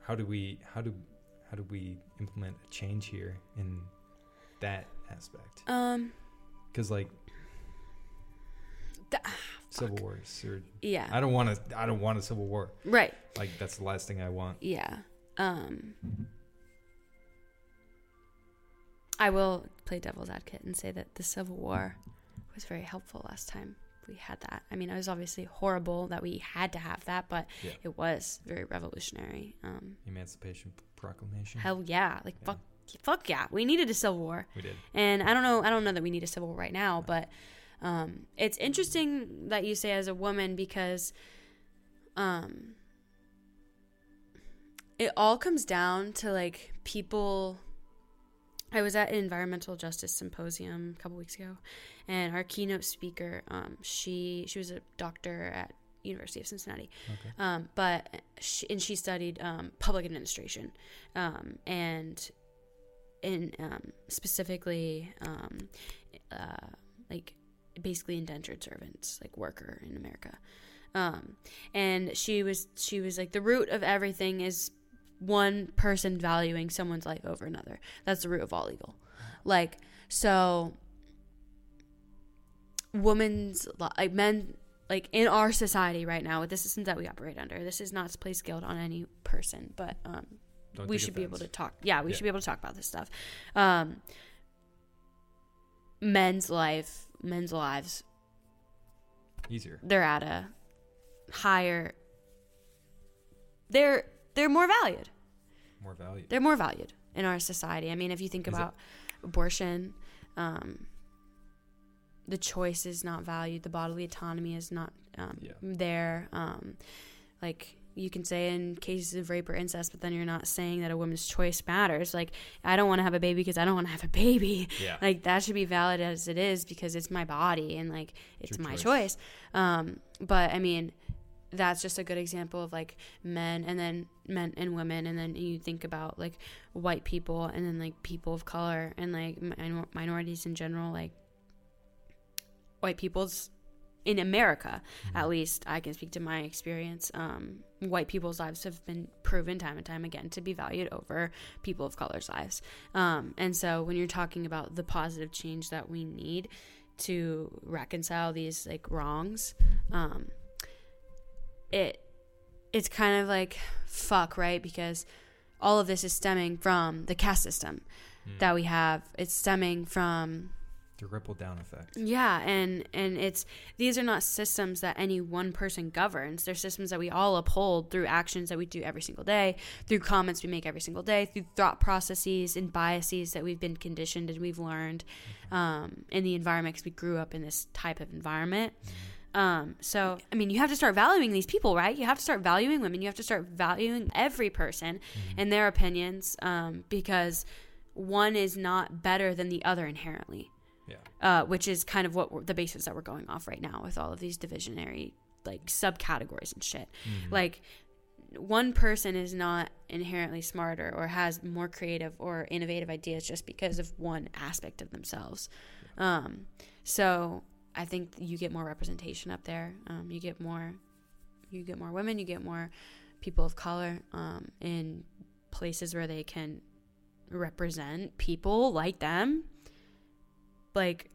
how do we how do how do we implement a change here in that aspect? Um because like th- civil wars or yeah. I don't want to i don't want a civil war. Right. Like that's the last thing i want. Yeah. Um I will play devil's advocate and say that the Civil War was very helpful last time we had that. I mean, it was obviously horrible that we had to have that, but Yeah. it was very revolutionary. Um emancipation proclamation hell yeah, like Yeah. fuck fuck yeah. We needed a civil war. we did And I don't know, I don't know that we need a civil war right now, but um, it's interesting that you say as a woman because um, it all comes down to like people. I was at an environmental justice symposium a couple weeks ago, and our keynote speaker, um, she she was a doctor at University of Cincinnati, okay um, but she, and she studied um, public administration, um, and in um, specifically um, uh, like basically indentured servants, like worker in America. Um, and she was she was like the root of everything is one person valuing someone's life over another. That's the root of all evil. Like so, women's like men like in our society right now with the systems that we operate under. This is not to place guilt on any person, but um, Don't we should be able to talk. Yeah, we Yeah. should be able to talk about this stuff. Um, men's life, men's lives, easier they're at a higher. They're they're more valued. more value They're more valued in our society. I mean, if you think Is it- about abortion, um, the choice is not valued. The bodily autonomy is not um, Yeah. there. Um, like you can say in cases of rape or incest, but then you're not saying that a woman's choice matters. Like I don't want to have a baby because I don't want to have a baby. yeah [laughs] Like that should be valid as it is because it's my body and like it's my choice. choice. Um, but I mean, that's just a good example of like men and then men and women and then you think about like white people and then like people of color and like minor- minorities in general like white people's in America, Mm-hmm. at least I can speak to my experience. Um, white people's lives have been proven time and time again to be valued over people of color's lives. Um, and so when you're talking about the positive change that we need to reconcile these like wrongs, um, it it's kind of like fuck, right? Because all of this is stemming from the caste system Mm. that we have. It's stemming from The ripple down effect. yeah, and and it's these are not systems that any one person governs. They're systems that we all uphold through actions that we do every single day, through comments we make every single day, through thought processes and biases that we've been conditioned and we've learned um, in the environment because we grew up in this type of environment. Um, so, I mean, you have to start valuing these people, right? You have to start valuing women. You have to start valuing every person and their opinions um, because one is not better than the other inherently Yeah. uh, which is kind of what the basis that we're going off right now with all of these divisionary like subcategories and shit. Like one person is not inherently smarter or has more creative or innovative ideas just because of one aspect of themselves. Um, so I think you get more representation up there. Um, you get more, you get more women. You get more people of color um, in places where they can represent people like them like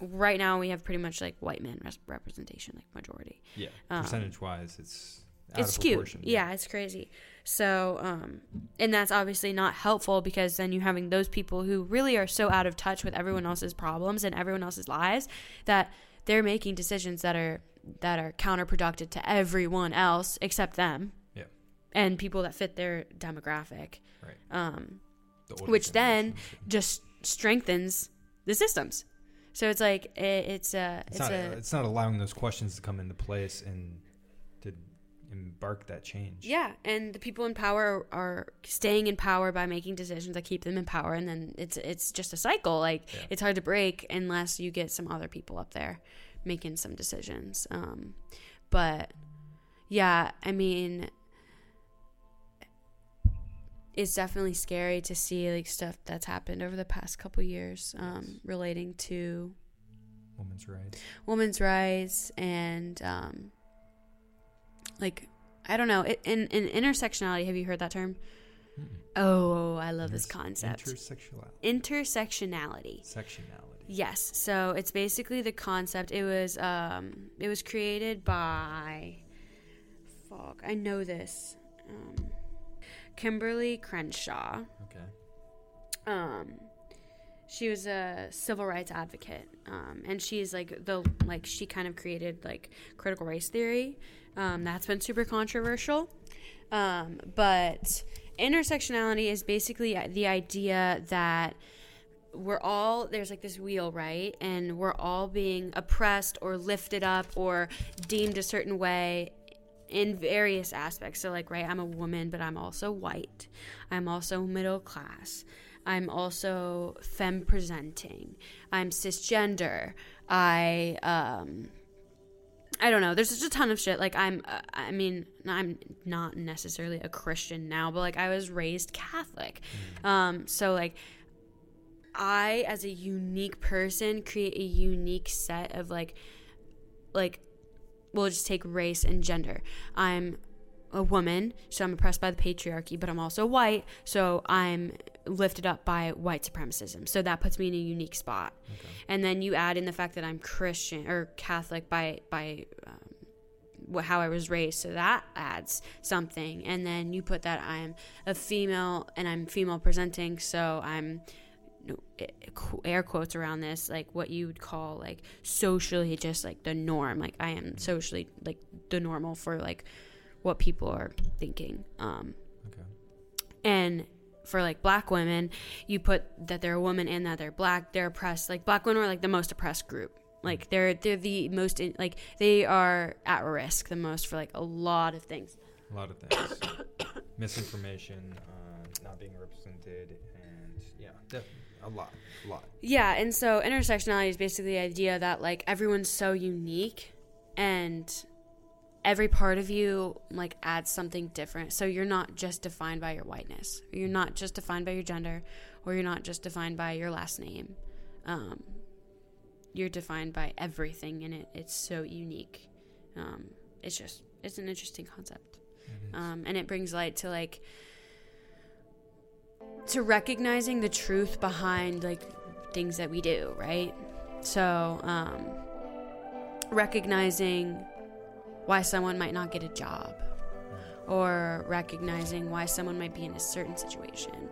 right now we have pretty much like white men res- representation like majority Yeah. Um, Percentage wise, it's it's skewed proportion. yeah it's crazy so um and that's obviously not helpful because then you're having those people who really are so out of touch with everyone else's problems and everyone else's lives that they're making decisions that are that are counterproductive to everyone else except them Yeah. and people that fit their demographic Right. um The which then just strengthens the systems. So it's like it, it's a it's, it's, not a it's not allowing those questions to come into place and to embark that change. yeah, and the people in power are staying in power by making decisions that keep them in power, and then it's it's just a cycle. Like Yeah. it's hard to break unless you get some other people up there making some decisions. Um, but yeah, I mean. It's definitely scary to see like stuff that's happened over the past couple years um, relating to Women's rights. women's rights and um like I don't know it, in in intersectionality have you heard that term Mm-mm. oh I love this concept Intersectionality. intersectionality Sectionality. yes so it's basically the concept it was um it was created by fuck I know this um Kimberly Crenshaw Okay. um she was a civil rights advocate um, and she's like the like she kind of created like critical race theory um, that's been super controversial. Um, but intersectionality is basically the idea that we're all there's like this wheel right? And we're all being oppressed or lifted up or deemed a certain way in various aspects. So like right i'm a woman but i'm also white. I'm also middle class. I'm also femme presenting. I'm cisgender. I um I don't know. There's just a ton of shit. Like I'm, uh, I mean, I'm not necessarily a Christian now, but like I was raised Catholic. Um, so like I, as a unique person, create a unique set of like, like, we'll just take race and gender. I'm a woman, so I'm oppressed by the patriarchy, but I'm also white, so I'm lifted up by white supremacism. So that puts me in a unique spot. Okay. And then you add in the fact that I'm Christian or Catholic by by um, how I was raised, so that adds something. And then you put that I'm a female and I'm female presenting, so I'm air quotes around this like what you would call like socially just like the norm like i am socially like the normal for like what people are thinking um Okay. and for like black women you put that they're a woman and that they're black they're oppressed like black women are like the most oppressed group like they're they're the most in, like they are at risk the most for like a lot of things A lot of things. [coughs] Misinformation, uh, not being represented, and yeah, def- a lot, a lot. Yeah, and so intersectionality is basically the idea that like everyone's so unique and every part of you like adds something different. So you're not just defined by your whiteness. You're not just defined by your gender, or you're not just defined by your last name. Um, you're defined by everything in it. It's so unique. Um, it's just it's an interesting concept, um, and it brings light to like to recognizing the truth behind like things that we do, right? So um, recognizing why someone might not get a job, or recognizing why someone might be in a certain situation.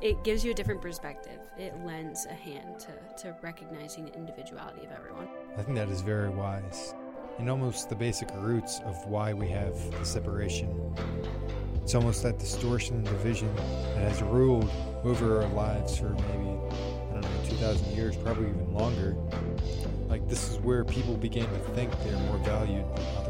It gives you a different perspective. It lends a hand to, to recognizing the individuality of everyone. I think that is very wise. And almost the basic roots of why we have the separation. It's almost that distortion and division that has ruled over our lives for maybe, I don't know, 2,000 years, probably even longer. Like, this is where people began to think they're more valued than others.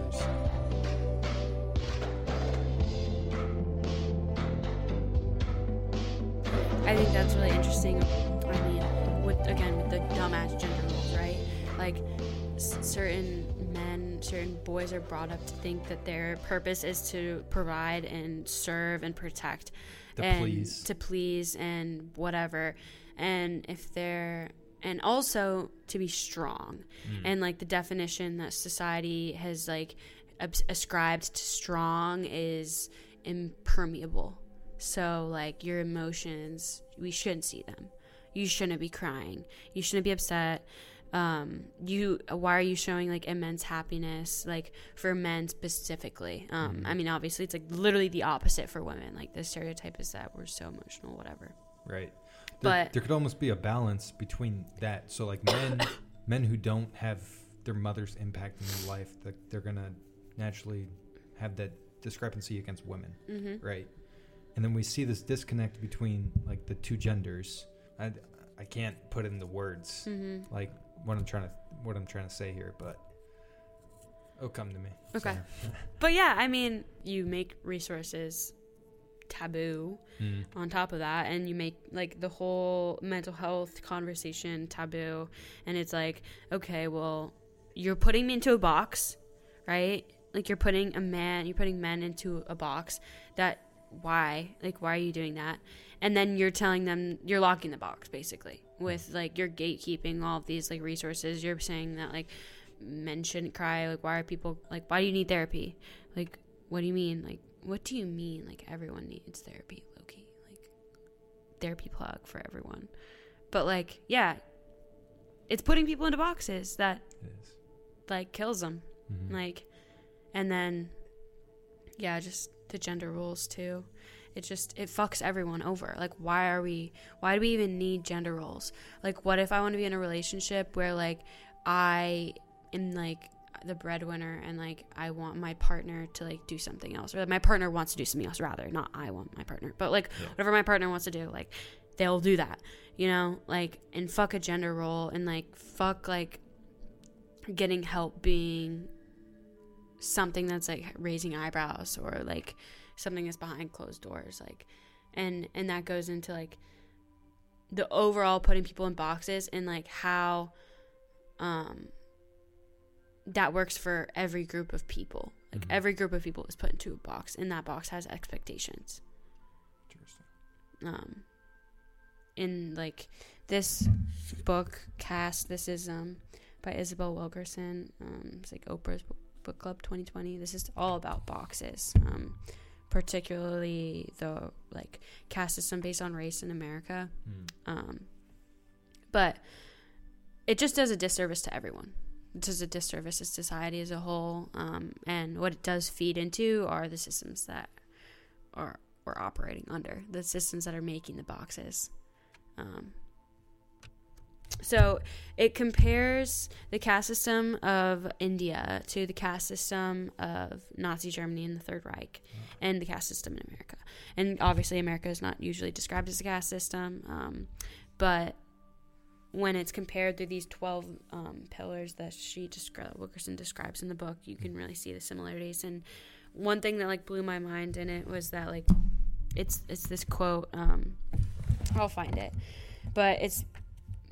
Think that's really interesting. I mean, with again with the dumbass gender roles, right? Like s- certain men, certain boys are brought up to think that their purpose is to provide and serve and protect, To and please. to please and whatever. And if they're and also to be strong, Mm. and like the definition that society has like abs- ascribed to strong is impermeable. So like your emotions, we shouldn't see them. You shouldn't be crying. You shouldn't be upset. Um, you why are you showing like immense happiness like for men specifically? Um, I mean obviously it's like literally the opposite for women. Like the stereotype is that we're so emotional, whatever. Right. There, But- there could almost be a balance between that. So like men, [coughs] men who don't have their mother's impact in their life, that they're gonna naturally have that discrepancy against women, Mm-hmm. right? And then we see this disconnect between like the two genders. I, I can't put in the words Mm-hmm. like what I'm trying to what I'm trying to say here, but it'll come to me. Okay. [laughs] But yeah, I mean, you make resources taboo mm, on top of that and you make like the whole mental health conversation taboo and it's like okay well you're putting me into a box right like you're putting a man you're putting men into a box that why? Like why are you doing that? And then you're telling them you're locking the box basically with like you're gatekeeping all of these like resources. You're saying that like men shouldn't cry. Like why are people like why do you need therapy? Like what do you mean? Like what do you mean like everyone needs therapy loki? Like therapy plug for everyone. But like yeah it's putting people into boxes that like kills them. Mhm. like and then yeah just the gender roles too. It just it fucks everyone over. Like why are we why do we even need gender roles? Like what if i want to be in a relationship where like i am like the breadwinner and like i want my partner to like do something else or like, my partner wants to do something else rather not i want my partner but like Yeah. whatever my partner wants to do like they'll do that you know? Like and fuck a gender role and like fuck like getting help being something that's like raising eyebrows or like something that's behind closed doors like and and that goes into like the overall putting people in boxes and like how um that works for every group of people like Mhm. every group of people is put into a box and that box has expectations Interesting. um in like this book Caste this is um by isabel wilkerson um it's like oprah's Bo- book club 2020 this is all about boxes um particularly the like caste system based on race in america. Mm. um but it just does a disservice to everyone. It does a disservice to society as a whole. Um and what it does feed into are the systems that are we're operating under the systems that are making the boxes. Um, so it compares the caste system of India to the caste system of Nazi Germany and the Third Reich, and the caste system in America. And obviously, America is not usually described as a caste system, um, but when it's compared to these 12 um, pillars that she descri- Wilkerson describes in the book, you can really see the similarities. And one thing that like blew my mind in it was that like it's it's this quote. Um, I'll find it, but it's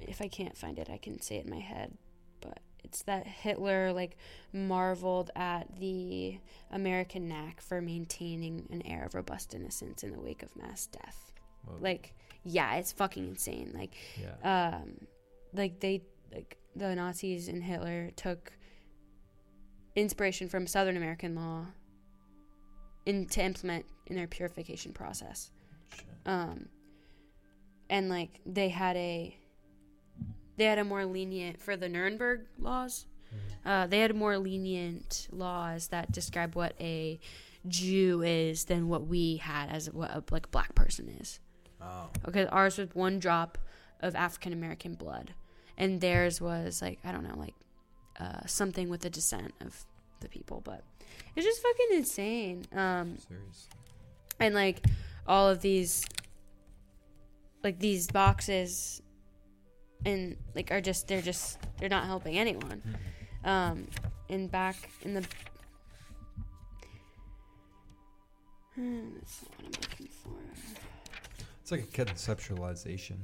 if I can't find it, I can say it in my head. But it's that Hitler like marveled at the American knack for maintaining an air of robust innocence in the wake of mass death. Well, Like, yeah, it's fucking insane. Like, yeah. um, like they like the Nazis and Hitler took inspiration from Southern American law in to implement in their purification process. Um, and like they had a they had a more lenient for the Nuremberg laws. Uh, they had more lenient laws that describe what a Jew is than what we had as what a like black person is. Oh. Okay, ours was one drop of African American blood, and theirs was like I don't know, like uh, something with the descent of the people. But it's just fucking insane. Um, Seriously. and like all of these, like these boxes, and like are just they're just they're not helping anyone. Mhm. Um, and back in the. Hmm, that's not what I'm looking for. It's like a conceptualization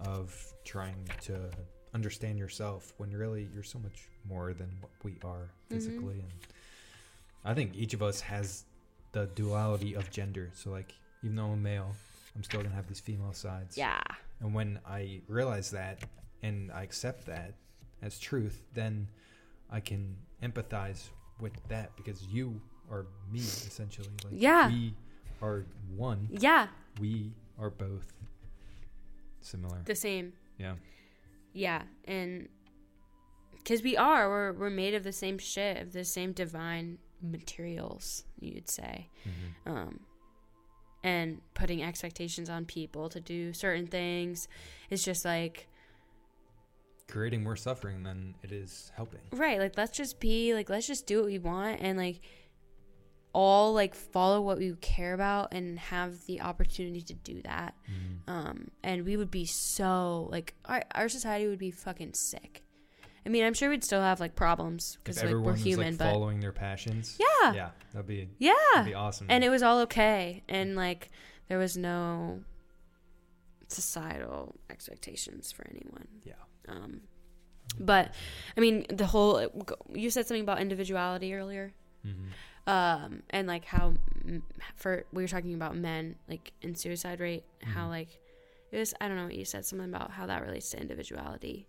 of trying to understand yourself when really you're so much more than what we are physically. And I think each of us has the duality of gender. So, like, even though I'm a male, I'm still gonna have these female sides. Yeah. And when I realize that and I accept that as truth, then I can empathize with that because you are me essentially. Like Yeah. we are one. Yeah. We are both similar. The same. Yeah. Yeah, and because we are, we're we're made of the same shit, of the same divine materials, you'd say. hmm Um, and putting expectations on people to do certain things is just like Creating more suffering than it is helping. right. Like let's just be like let's just do what we want and like all like follow what we care about and have the opportunity to do that. Mhm. um, and we would be so like our, our society would be fucking sick. I mean, I'm sure we'd still have like problems because like we're was human, like but following their passions, yeah, yeah, that'd be yeah, that'd be awesome. and it was all okay, and like there was no societal expectations for anyone. yeah, Um, but I mean, the whole you said something about individuality earlier, hmm um, and like how for we were talking about men like in suicide rate, how Mhm. like it was I don't know what you said something about how that relates to individuality.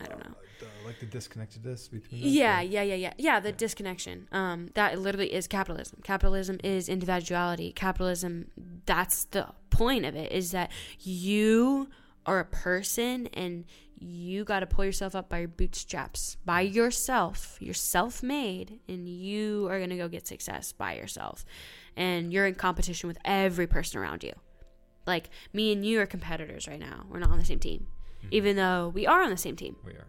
I don't know. like, the, like the disconnectedness between. Yeah, yeah, yeah, yeah, yeah. The Yeah. disconnection. Um, that literally is capitalism. Capitalism is individuality. Capitalism. That's the point of it. Is that you are a person and you got to pull yourself up by your bootstraps by yourself. You're self-made, and you are gonna go get success by yourself. And you're in competition with every person around you. Like me and you are competitors right now. We're not on the same team, Mhm. even though we are on the same team. we are.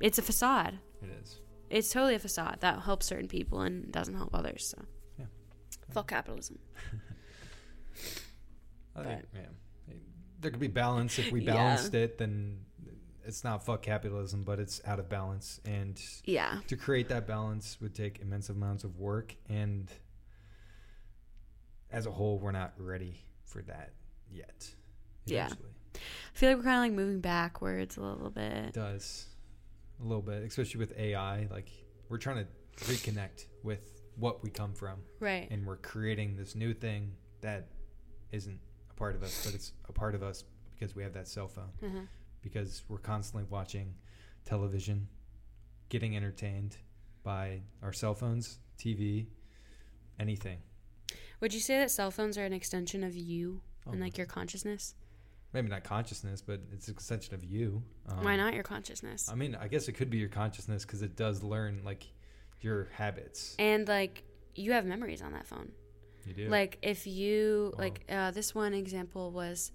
It's a facade It is. it's totally a facade that helps certain people and doesn't help others. So, Yeah. fuck capitalism. [laughs] I think, yeah. There could be balance. If we Yeah. balanced it, then it's not fuck capitalism, but it's out of balance. And Yeah, to create that balance would take immense amounts of work. And as a whole, we're not ready for that yet. Yeah. I feel like we're kind of like moving backwards a little It bit. does a little bit, especially with AI. Like we're trying to reconnect with what we come from, Right. and we're creating this new thing that isn't a part of us, but it's a part of us because we have that cell phone. uh Because we're constantly watching television, getting entertained by our cell phones, TV, anything. Would you say that cell phones are an extension of you Oh, and like your consciousness? Maybe not consciousness, but it's an extension of you. Um, Why not your consciousness? I mean, I guess it could be your consciousness because it does learn like your habits. and like you have memories on that phone. You do. Like if you like uh, this one example was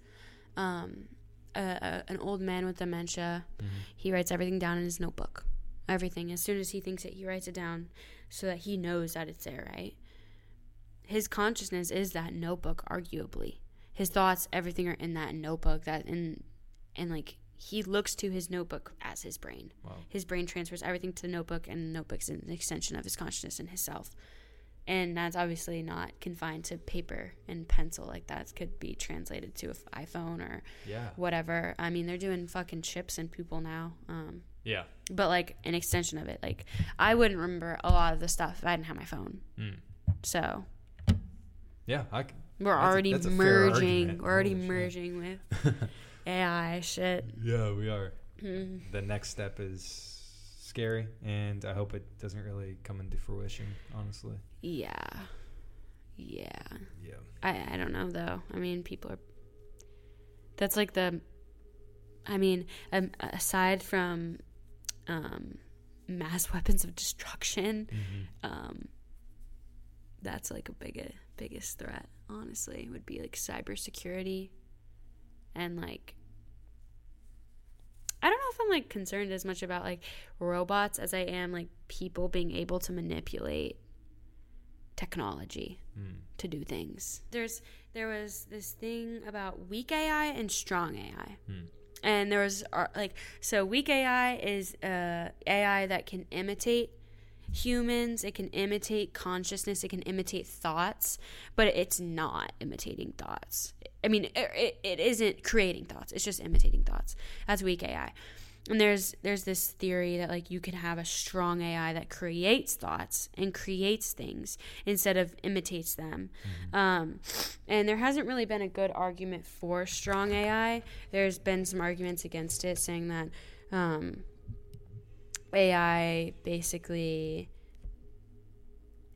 um, a, a, an old man with dementia Mhm. he writes everything down in his notebook. Everything. As soon as he thinks it, he writes it down so that he knows that it's there, right? His consciousness is that notebook, arguably. His thoughts, everything are in that notebook. That and and like he looks to his notebook as his brain. Wow. His brain transfers everything to the notebook, and the notebook's an extension of his consciousness and his self. And that's obviously not confined to paper and pencil. Like that could be translated to an iPhone or Yeah. whatever. I mean, they're doing fucking chips and people now. Um, Yeah. but like an extension of it. Like I wouldn't remember a lot of the stuff if I didn't have my phone. Mm. So Yeah. I. we're That's already a merging. We're already Holy shit. merging with [laughs] AI shit. Yeah, we are. Mm. The next step is scary, and I hope it doesn't really come into fruition. Honestly. Yeah, yeah. Yeah. I I don't know though. I mean, people are. That's like the. I mean, um, aside from, um, mass [laughs] weapons of destruction, Mm-hmm. um, that's like a big biggest threat. Honestly, would be like cybersecurity, and like. I don't know if I'm like concerned as much about like robots as I am like people being able to manipulate technology Mm. to do things. There's there was this thing about weak AI and strong AI. Hmm. And there was uh, like so weak AI is uh, AI that can imitate humans, it can imitate consciousness, it can imitate thoughts, but it's not imitating thoughts. I mean, it, it, it isn't creating thoughts. It's just imitating thoughts. That's weak AI. And there's there's this theory that like you can have a strong AI that creates thoughts and creates things instead of imitates them. Um, and there hasn't really been a good argument for strong AI. There's been some arguments against it, saying that um, AI basically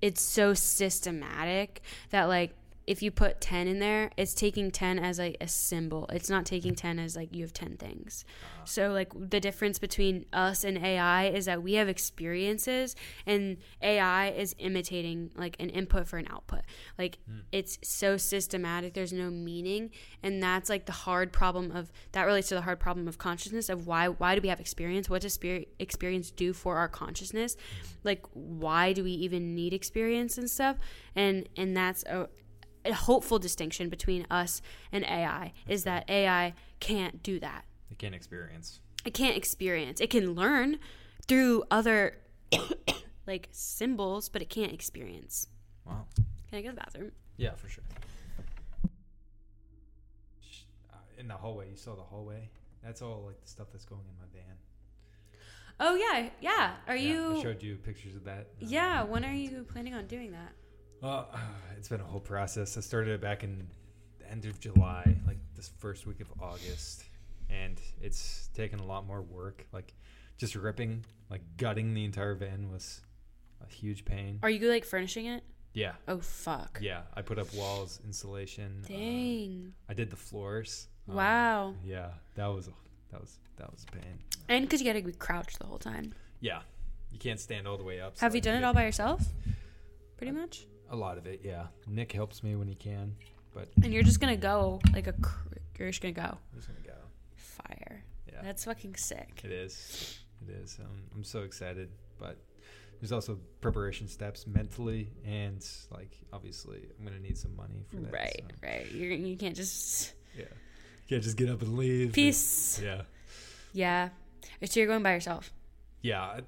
it's so systematic that like if you put 10 in there it's taking 10 as like a symbol. It's not taking 10 as like you have 10 things. Uh-huh. So like the difference between us and ai is that we have experiences and ai is imitating like an input for an output. Like hmm. it's so systematic there's no meaning and that's like the hard problem of that relates to the hard problem of consciousness of why why do we have experience? What does spirit experience do for our consciousness? Hmm. Like why do we even need experience and stuff? And and that's a, a hopeful distinction between us and ai is that ai can't do that It can't experience. it can't experience it can learn through other [coughs] like symbols but it can't experience Wow. can i go to the bathroom Yeah, for sure. In the hallway, you saw the hallway. That's all like the stuff that's going in my van. oh yeah yeah are Yeah, I showed you pictures of that. Um, yeah when are you planning on doing that Well, [sighs] it's been a whole process. I started it back in the end of July, like this first week of August, and it's taken a lot more work. Like just ripping, like gutting the entire van was a huge pain. are you like furnishing it Yeah, oh fuck yeah. I put up walls, insulation. uh, dang I did the floors. Um, wow Yeah, that was a that was that was a pain. and because you gotta be crouched the whole time Yeah, you can't stand all the way up. so, have you done it all by yourself pretty much A lot of it, yeah. Nick helps me when he can, but and you're just gonna go like a cr- you're just gonna go I'm just gonna go. fire Yeah. that's fucking sick It is. It is. Um, I'm so excited, but there's also preparation steps mentally and like obviously I'm gonna need some money for that. right so, right you're, you can't just yeah. Can't just get up and leave. peace Yeah. yeah so you're going by yourself Yeah. I,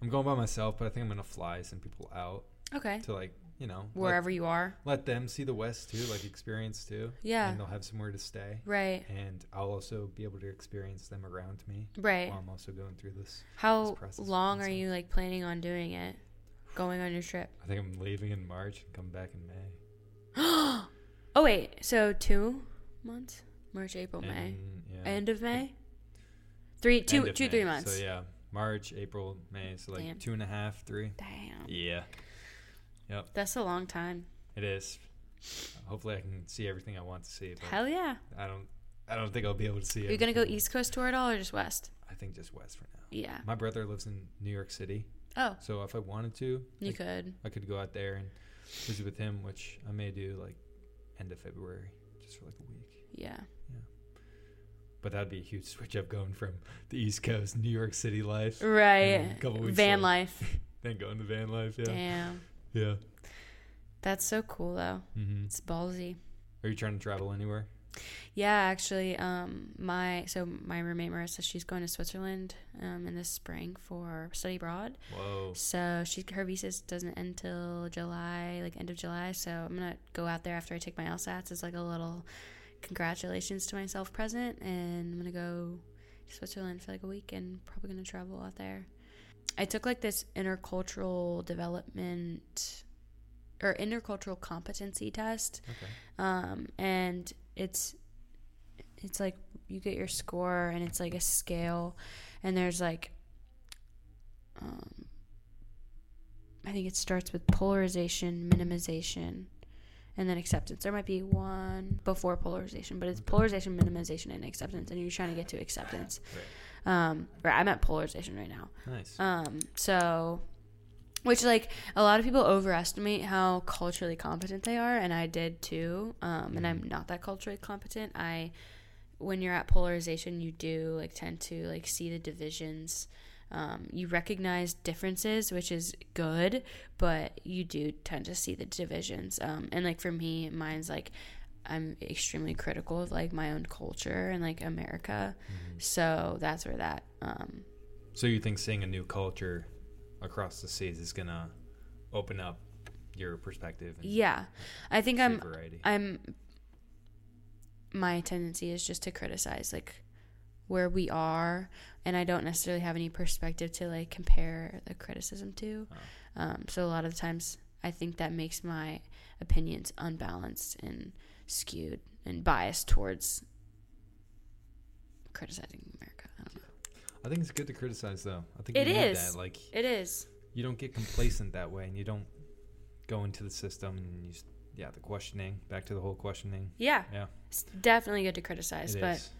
I'm going by myself, but I think I'm gonna fly some people out okay to like you know let, wherever you are let them see the West too, like experience too. Yeah. And they'll have somewhere to stay. right And I'll also be able to experience them around me right while I'm also going through this. how process long are you like planning on doing it going on your trip I think I'm leaving in March and coming back in May. [gasps] oh wait so two months march april may yeah. end of may three two two May. three months So yeah, March, April, May. So like Damn. two and a half, three. damn Yeah, that's a long time it is. Hopefully, I can see everything I want to see. Hell yeah I don't. I don't think I'll be able to see. It. Are you gonna go east coast tour at all or just west I think just west for now. yeah My brother lives in New York City, oh so if I wanted to, you could I could go out there and visit with him, which I may do like end of February, just for like a week. yeah But that'd be a huge switch up going from the East Coast, New York City life, right a couple weeks van later. life [laughs] then going to van life. Yeah, damn yeah. that's so cool though hmm it's ballsy Are you trying to travel anywhere? Yeah, actually, um, my so my roommate Marissa, she's going to Switzerland um, in the spring for study abroad. Whoa. So she her visa doesn't end till July, like end of July. So I'm gonna go out there after I take my LSATs as like a little congratulations to myself present, and I'm gonna go to Switzerland for like a week and probably gonna travel out there. I took like this intercultural development or intercultural competency test. Okay. Um, and it's it's like you get your score and it's like a scale and there's like um, I think it starts with polarization, minimization, and then acceptance. There might be one before polarization, but it's polarization, minimization, and acceptance, and you're trying to get to acceptance. Um, right, I'm at polarization right now. Nice. Um, so, which like a lot of people overestimate how culturally competent they are, and I did too. Um, and I'm not that culturally competent. I, when you're at polarization, you do like tend to like see the divisions. Um, you recognize differences, which is good, but you do tend to see the divisions. Um, and like for me, mine's like I'm extremely critical of like my own culture and like America. So that's where that um, So you think seeing a new culture across the seas is gonna open up your perspective? And Yeah, I think I'm. variety? I'm. My tendency is just to criticize like where we are, and I don't necessarily have any perspective to like compare the criticism to. Oh. Um, so a lot of the times, I think that makes my opinions unbalanced and skewed and biased towards criticizing America. I don't know. I think it's good to criticize though. I think It you need that. Like It is. you don't get complacent that way, and you don't go into the system and you, yeah, the questioning. Back to the whole questioning. Yeah. Yeah. It's definitely good to criticize, It but is.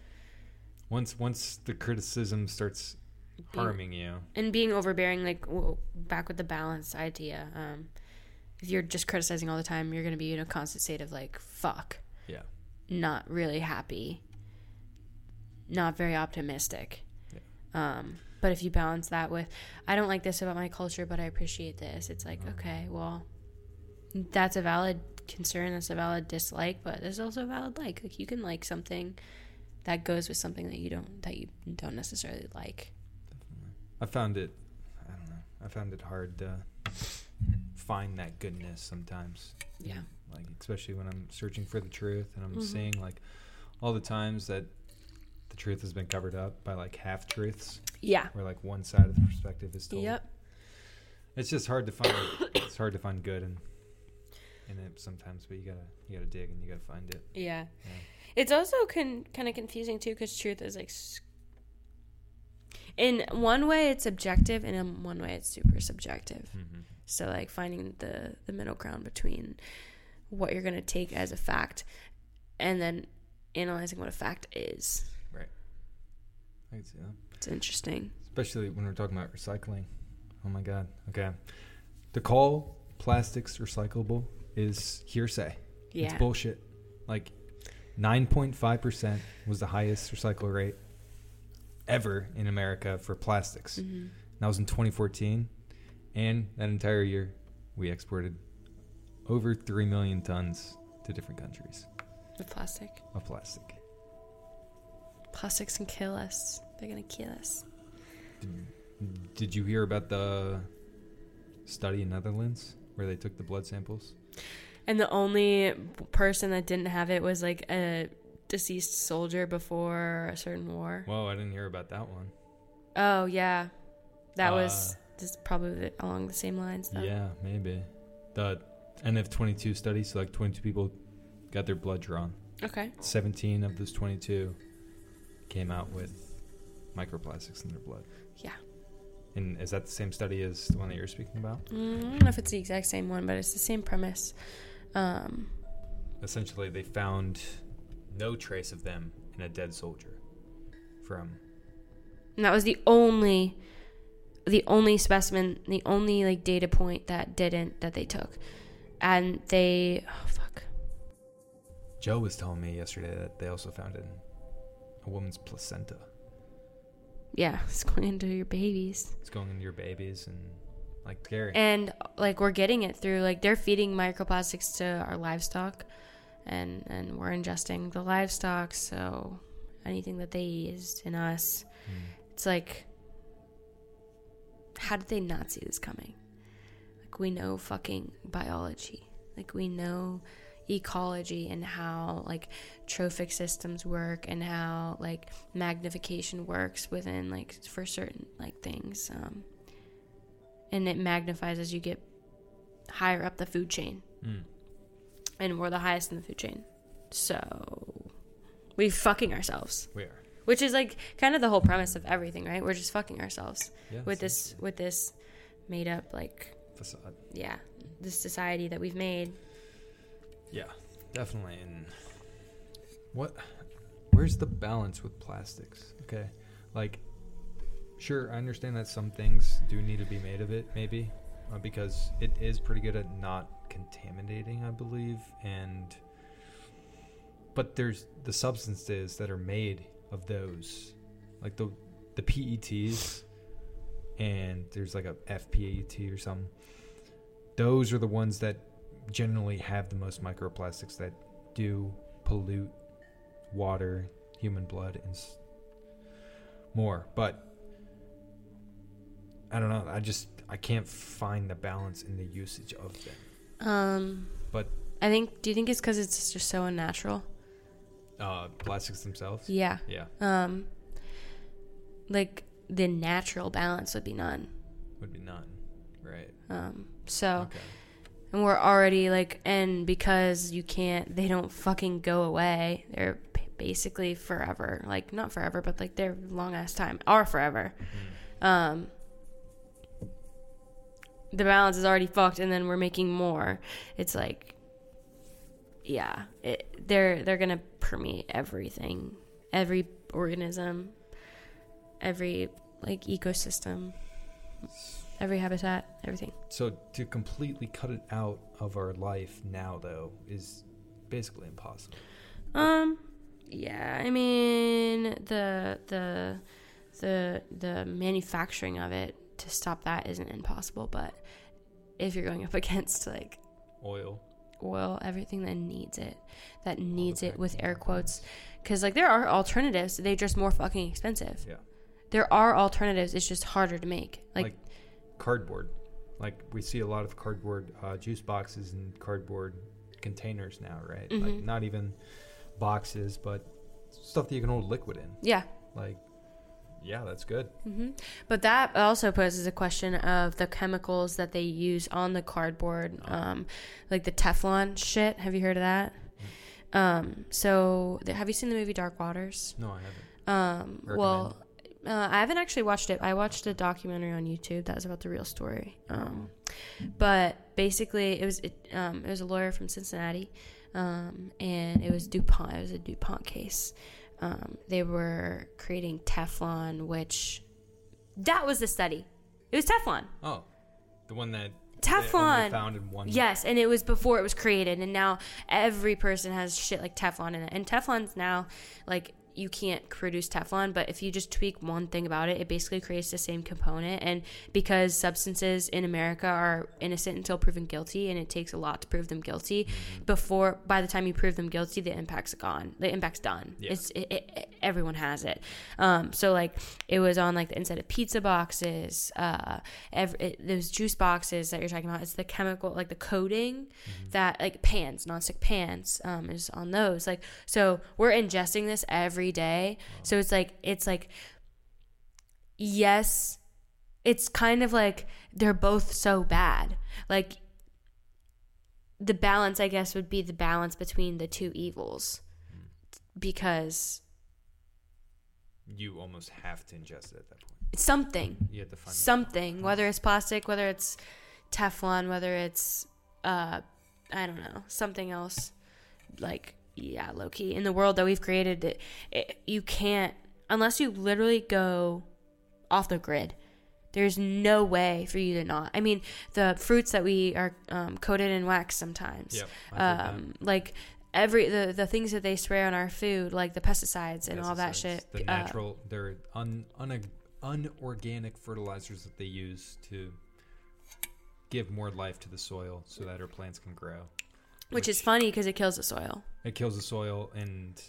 Once once the criticism starts being- harming you, and being overbearing like w- back with the balance idea um if you're just criticizing all the time you're going to be in a constant state of like fuck. Yeah, not really happy. Not very optimistic. Um but if you balance that with i don't like this about my culture but i appreciate this it's like okay well that's a valid concern that's a valid dislike but there's also a valid like. Like you can like something that goes with something that you don't that you don't necessarily like. I found it. I don't know. I found it hard to find that goodness sometimes. yeah Like especially when I'm searching for the truth and I'm Mhm. seeing like all the times that the truth has been covered up by like half truths, yeah where like one side of the perspective is told. yep It's just hard to find. it's hard to find good in in it sometimes, but you gotta you gotta dig and you gotta find it. Yeah. Yeah. It's also con- kind of confusing too because truth is like. In one way, it's objective, and in one way, it's super subjective. Mm-hmm. So, like, finding the, the middle ground between what you're going to take as a fact and then analyzing what a fact is. Right. I can see that. It's interesting. Especially when we're talking about recycling. Oh my god. Okay. To call plastics recyclable is hearsay. Yeah. It's bullshit. Like 9.5% was the highest recycle rate ever in America for plastics. hmm That was in 2014. And that entire year, we exported over 3 million tons to different countries The plastic. of plastic. Plastics can kill us. They're going to kill us. Did, did you hear about the study in Netherlands where they took the blood samples? And the only person that didn't have it was like a deceased soldier before a certain war. Whoa, I didn't hear about that one. Oh yeah, that Uh, was just probably along the same lines. Though. Yeah, maybe. The NF22 study, so like 22 people got their blood drawn. Okay. 17 of those 22 came out with microplastics in their blood. Yeah. And is that the same study as the one that you're speaking about? Mm, I don't know if it's the exact same one, but it's the same premise. Um, Essentially, they found no trace of them in a dead soldier from. and that was the only, the only specimen, the only like data point that didn't that they took, and they oh fuck. Joe was telling me yesterday that they also found it in a woman's placenta. Yeah, it's going into your babies. It's going into your babies and like scary. and like we're getting it through like they're feeding microplastics to our livestock and and we're ingesting the livestock so anything that they eat is in us Mm. it's like how did they not see this coming like we know fucking biology like we know ecology and how like trophic systems work and how like magnification works within like for certain like things um, and it magnifies as you get higher up the food chain Mm. and we're the highest in the food chain so we fucking ourselves We are. Which is like kind of the whole premise of everything right we're just fucking ourselves Yeah. with this with this made up like facade. yeah this society that we've made Yeah, definitely. And what? Where's the balance with plastics? Okay, like, sure, I understand that some things do need to be made of it, maybe, uh, because it is pretty good at not contaminating, I believe, and. But there's the substances that are made of those, like the the PETs, and there's like a FPAT or something. Those are the ones that generally have the most microplastics that do pollute water, human blood, and s- more. But I don't know. I just I can't find the balance in the usage of them. um But i think do you think it's because it's just so unnatural uh, plastics themselves, yeah yeah, um like the natural balance would be none would be none. Right. um so Okay. and we're already like and because you can't they don't fucking go away they're basically forever like not forever but like they're long ass time are forever Mm. um the balance is already fucked and then we're making more it's like yeah it, they're they're gonna permeate everything every organism every like ecosystem every habitat everything So to completely cut it out of our life now, though, is basically impossible. Um, yeah, I mean the the the the manufacturing of it to stop that isn't impossible, but if you're going up [laughs] against like Oil. Oil, everything that needs it, that needs it with air quotes, because like there are alternatives, they're just more fucking expensive. Yeah. There are alternatives, it's just harder to make. Like, Like, cardboard. Like we see a lot of cardboard uh, juice boxes and cardboard containers now, right? Like Mhm. not even boxes, but stuff that you can hold liquid in. yeah, Like, yeah, that's good. hmm But that also poses a question of the chemicals that they use on the cardboard, Oh. um, like the Teflon shit. Have you heard of that? Mm. Um, so th- have you seen the movie Dark Waters? No, I haven't. Um, Recommend. well, uh, I haven't actually watched it. I watched a documentary on YouTube that was about the real story. Um, but basically, it was it, um, it was a lawyer from Cincinnati, um, and it was DuPont. It was a DuPont case. Um, they were creating Teflon, which that was the study. It was Teflon. Oh, the one that Teflon. found in one. Yes, and it was before it was created, and now every person has shit like Teflon in it. And Teflon's now like you can't produce Teflon, but if you just tweak one thing about it, it basically creates the same component. And because substances in America are innocent until proven guilty, and it takes a lot to prove them guilty, before by the time you prove them guilty, the impact's gone. The impact's done. Yeah. It's it, it, everyone has it. Um, so like it was on like the inside of pizza boxes, uh, every, it, those juice boxes that you're talking about. It's the chemical, like the coating that like pans, nonstick pans, um, is on those. Like so, we're ingesting this every day. So it's like it's like yes, it's kind of like they're both so bad. Like the balance, I guess, would be the balance between the two evils because You almost have to ingest it at that point. it's something. You have to find something, whether it's plastic, whether it's Teflon, whether it's uh I don't know, something else like yeah, low key. In the world that we've created, it, it, you can't unless you literally go off the grid. There's no way for you to not. I mean, the fruits that we are um, coated in wax sometimes. Yep. I've heard that. Um, like every the the things that they spray on our food, like the pesticides and all that shit. The uh, natural, they're un, un, unorganic fertilizers that they use to give more life to the soil so that our plants can grow. Which is funny because it kills the soil. It kills the soil, and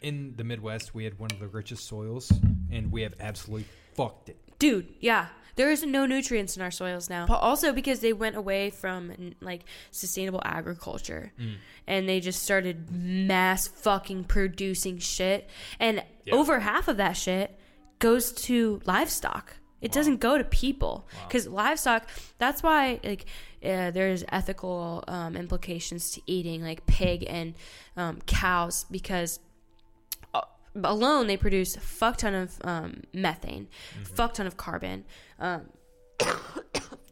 in the Midwest, we had one of the richest soils, and we have absolutely fucked it. dude, yeah. There is no nutrients in our soils now. But also because they went away from like sustainable agriculture Mm. and they just started mass fucking producing shit. And Yeah. over half of that shit goes to livestock. It doesn't go to people Wow. because livestock. That's why like uh, there's ethical um, implications to eating like pig and um, cows because uh, alone they produce a fuck ton of um, methane, Mm-hmm. fuck ton of carbon, um, [coughs]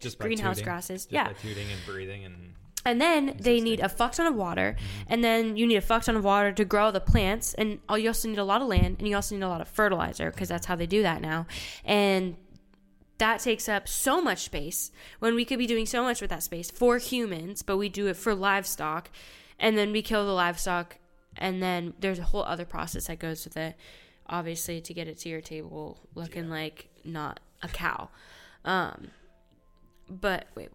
Just by greenhouse tooting. gases. Just yeah, tooting and breathing and and then they need a fuck ton of water, Mm-hmm. and then you need a fuck ton of water to grow the plants, and you also need a lot of land, and you also need a lot of fertilizer because that's how they do that now, and that takes up so much space when we could be doing so much with that space for humans, but we do it for livestock, and then we kill the livestock, and then there's a whole other process that goes with it, obviously to get it to your table looking like not a cow. Um, but wait,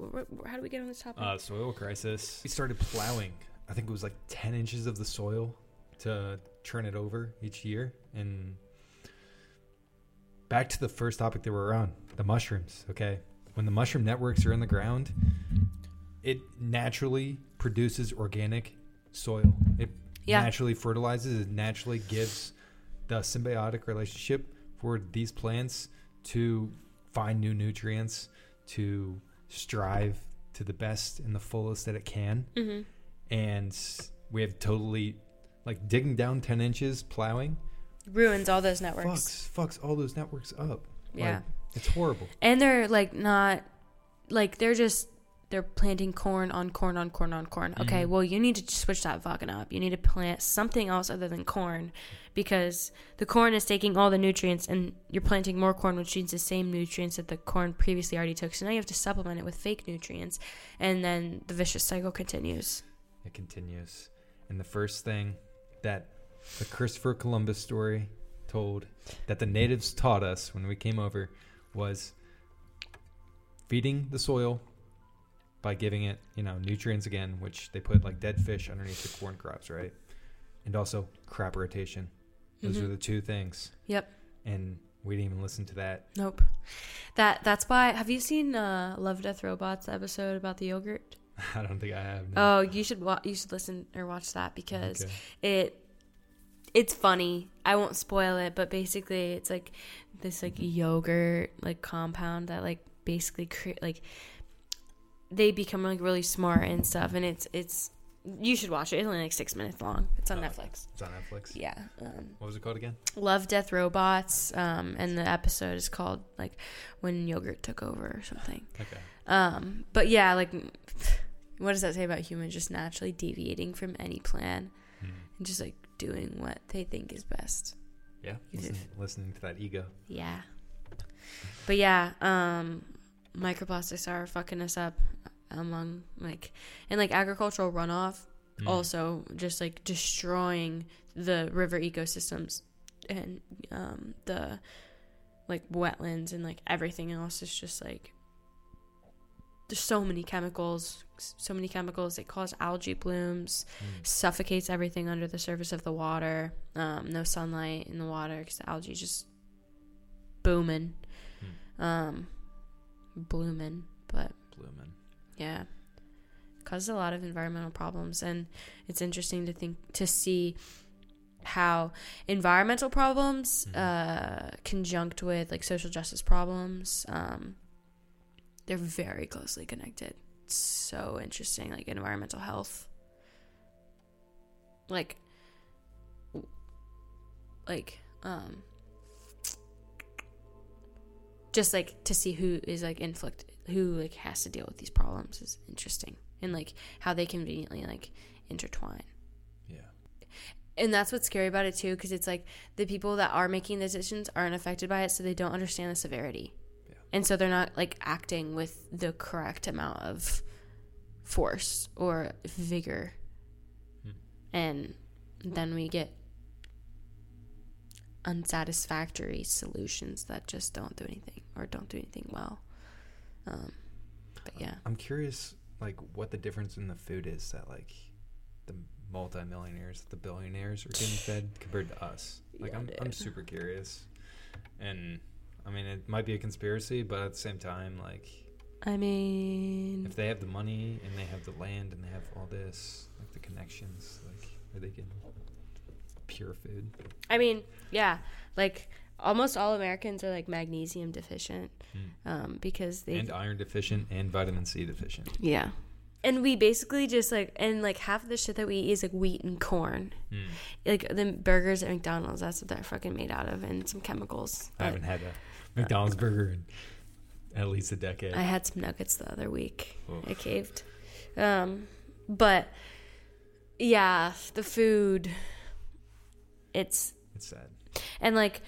how do we get on this topic? uh, soil crisis. We started plowing. I think it was like ten inches of the soil to turn it over each year. And back to the first topic that we're on, the mushrooms. Okay, when the mushroom networks are in the ground, it naturally produces organic soil. It Yeah. naturally fertilizes. It naturally gives the symbiotic relationship for these plants to find new nutrients, to strive to the best and the fullest that it can. mm-hmm. And we have totally like digging down 10 inches, plowing, ruins all those networks. fucks, fucks all those networks up. Yeah. Like, it's horrible. And they're like not like they're just they're planting corn on corn on corn on corn. Okay, Mhm. well you need to switch that fucking up. You need to plant something else other than corn because the corn is taking all the nutrients and you're planting more corn which needs the same nutrients that the corn previously already took. So now you have to supplement it with fake nutrients and then the vicious cycle continues. It continues. And the first thing that the Christopher Columbus story told that the natives taught us when we came over was feeding the soil by giving it, you know, nutrients again, which they put like dead fish underneath the corn crops, right? And also crop rotation. Those Mhm. are the two things. Yep. And we didn't even listen to that. Nope. That that's why have you seen uh Love Death Robots episode about the yogurt? [laughs] I don't think I have. no. Oh, you should wa- you should listen or watch that because Okay. it it's funny. I won't spoil it, but basically it's like this like yogurt like compound that like basically create like they become like really smart and stuff and it's it's you should watch it. It's only like 6 minutes long. It's on Oh. Netflix. It's on Netflix. Yeah. Um What was it called again? Love Death Robots um and the episode is called like when yogurt took over or something. [sighs] Okay. Um, but yeah, like, [sighs] what does that say about humans just naturally deviating from any plan. And just like doing what they think is best? Yeah. Listen, listening to that ego. Yeah. But yeah, um, microplastics are fucking us up among like, and like agricultural runoff Mm. also just like destroying the river ecosystems and um, the like wetlands and like everything else is just like there's so many chemicals so many chemicals that cause algae blooms Mm. suffocates everything under the surface of the water um, no sunlight in the water because the algae is just booming um, blooming but blooming. yeah. Causes a lot of environmental problems and it's interesting to think to see how environmental problems Mhm. uh conjunct with like social justice problems um they're very closely connected. It's so interesting like environmental health like like um just like to see who is like inflict who like has to deal with these problems is interesting and like how they conveniently like intertwine Yeah. and that's what's scary about it too because it's like the people that are making the decisions aren't affected by it so they don't understand the severity. And so they're not like acting with the correct amount of force or vigor Hmm. and then we get unsatisfactory solutions that just don't do anything or don't do anything well um but yeah I'm curious, like, what the difference in the food is that, like, the multimillionaires, the billionaires are getting fed compared to us. [laughs] Like, Yeah, I'm, I'm super curious. And I mean, it might be a conspiracy, but at the same time, like, I mean, if they have the money and they have the land and they have all this, like the connections, like, where they can pure food. I mean, yeah, like almost all Americans are like magnesium deficient um, because they and iron deficient and vitamin C deficient. yeah. And we basically just like and like half of the shit that we eat is like wheat and corn. Mm. Like the burgers at McDonald's, that's what they're fucking made out of, and some chemicals. I haven't had a [laughs] McDonald's burger in at least a decade. I had some nuggets the other week. Oof. I caved. Um, but yeah, the food. It's It's sad. and like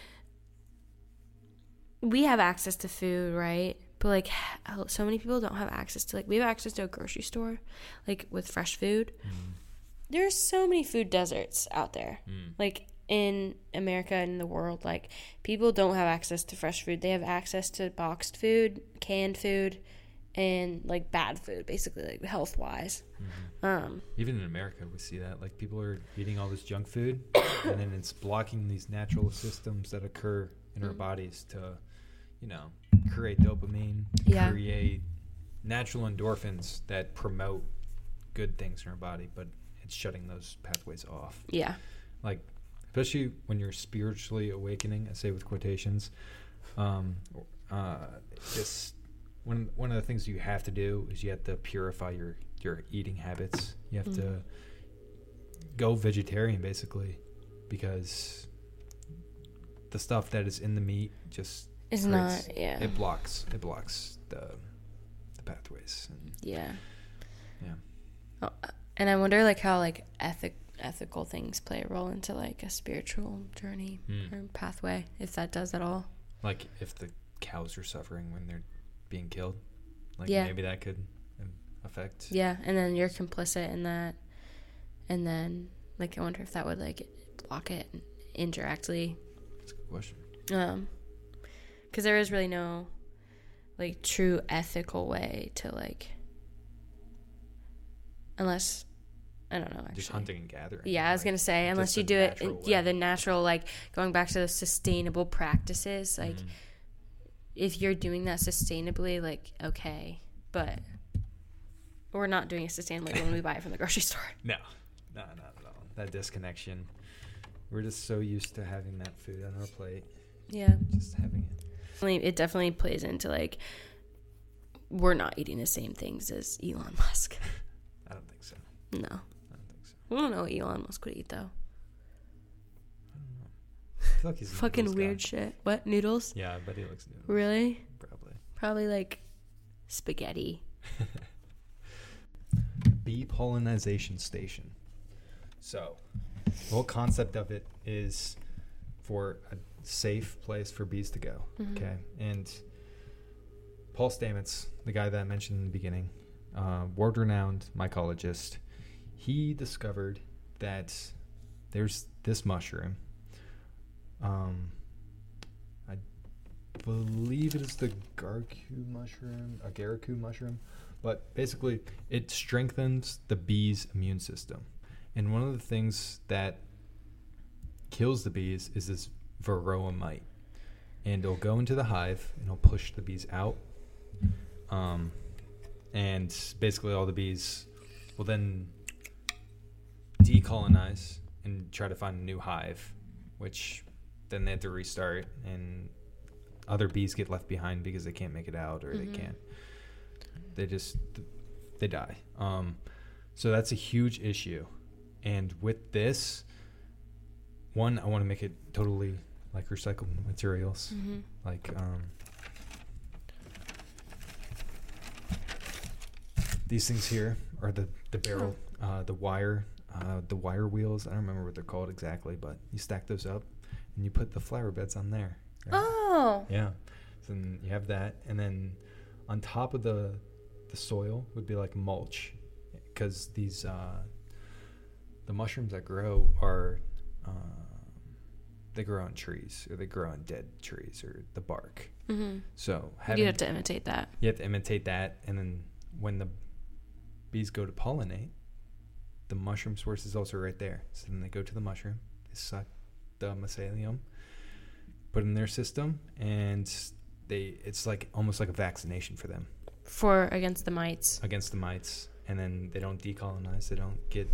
we have access to food, right? But like so many people don't have access to like we have access to a grocery store, like with fresh food. Mm. There's so many food deserts out there. Mm. Like in America and the world, like people don't have access to fresh food. They have access to boxed food, canned food, and like bad food, basically like health wise. Mhm. Um, Even in America, we see that. Like people are eating all this junk food, [coughs] and then it's blocking these natural systems that occur in our Mm. bodies to, you know, create dopamine, Yeah. create natural endorphins that promote good things in our body, but it's shutting those pathways off. yeah, Like, especially when you're spiritually awakening, I say with quotations, um, uh, just one one of the things you have to do is you have to purify your your eating habits. You have to Mhm. go vegetarian basically because the stuff that is in the meat just it's creates- not. Yeah, it blocks it blocks the the pathways. And yeah, Yeah. Oh, uh, and I wonder like how like ethic ethical things play a role into like a spiritual journey Mm. or pathway, if that does at all. like if the cows are suffering when they're being killed, like Yeah. maybe that could um, affect. Yeah, and then you're complicit in that, and then like I wonder if that would like block it indirectly. That's a good question. Um, because there is really no like true ethical way to like, unless I don't know actually. Just hunting and gathering. Yeah, I was like, gonna say unless you do it, yeah, the natural like going back to the sustainable practices. Like mm, if you're doing that sustainably, like okay, but we're not doing it sustainably when we buy it from the grocery [laughs] store. no, no, not at all. That disconnection. We're just so used to having that food on our plate, Yeah, just having it. it definitely plays into like we're not eating the same things as Elon Musk. [laughs] I don't think so. No, I don't think so. I don't know what Elon Musk would eat though. I don't know. I feel like he's a Fucking weird guy. shit. What noodles? Yeah, I bet he looks noodles. Really? Probably. Probably like spaghetti. [laughs] bee pollination station. So, the whole concept of it is for a safe place for bees to go. Mhm. Okay, and Paul Stamets, the guy that I mentioned in the beginning, uh, world-renowned mycologist, he discovered that there's this mushroom. Um, I believe it is the garku mushroom, a garaku mushroom, but basically it strengthens the bee's immune system. And one of the things that kills the bees is this varroa mite. And it'll go into the hive and it'll push the bees out. Um, and basically all the bees will then decolonize and try to find a new hive, which then they have to restart and other bees get left behind because they can't make it out or Mhm. they can't. They just they die. Um so that's a huge issue. And with this one i want to make it totally like recycled materials. Mm-hmm. like um these things here are the the barrel uh the wire uh the wire wheels i don't remember what they're called exactly but you stack those up and you put the flower beds on there right? Oh. yeah so then you have that and then on top of the the soil would be like mulch because these uh the mushrooms that grow are um, they grow on trees or they grow on dead trees or the bark Mm-hmm. so You have to imitate that. you have to imitate that, and then when the bees go to pollinate, the mushroom source is also right there. So then they go to the mushroom, they suck the mycelium, put in their system, and they it's like almost like a vaccination for them For against the mites. against the mites, and then they don't decolonize, they don't get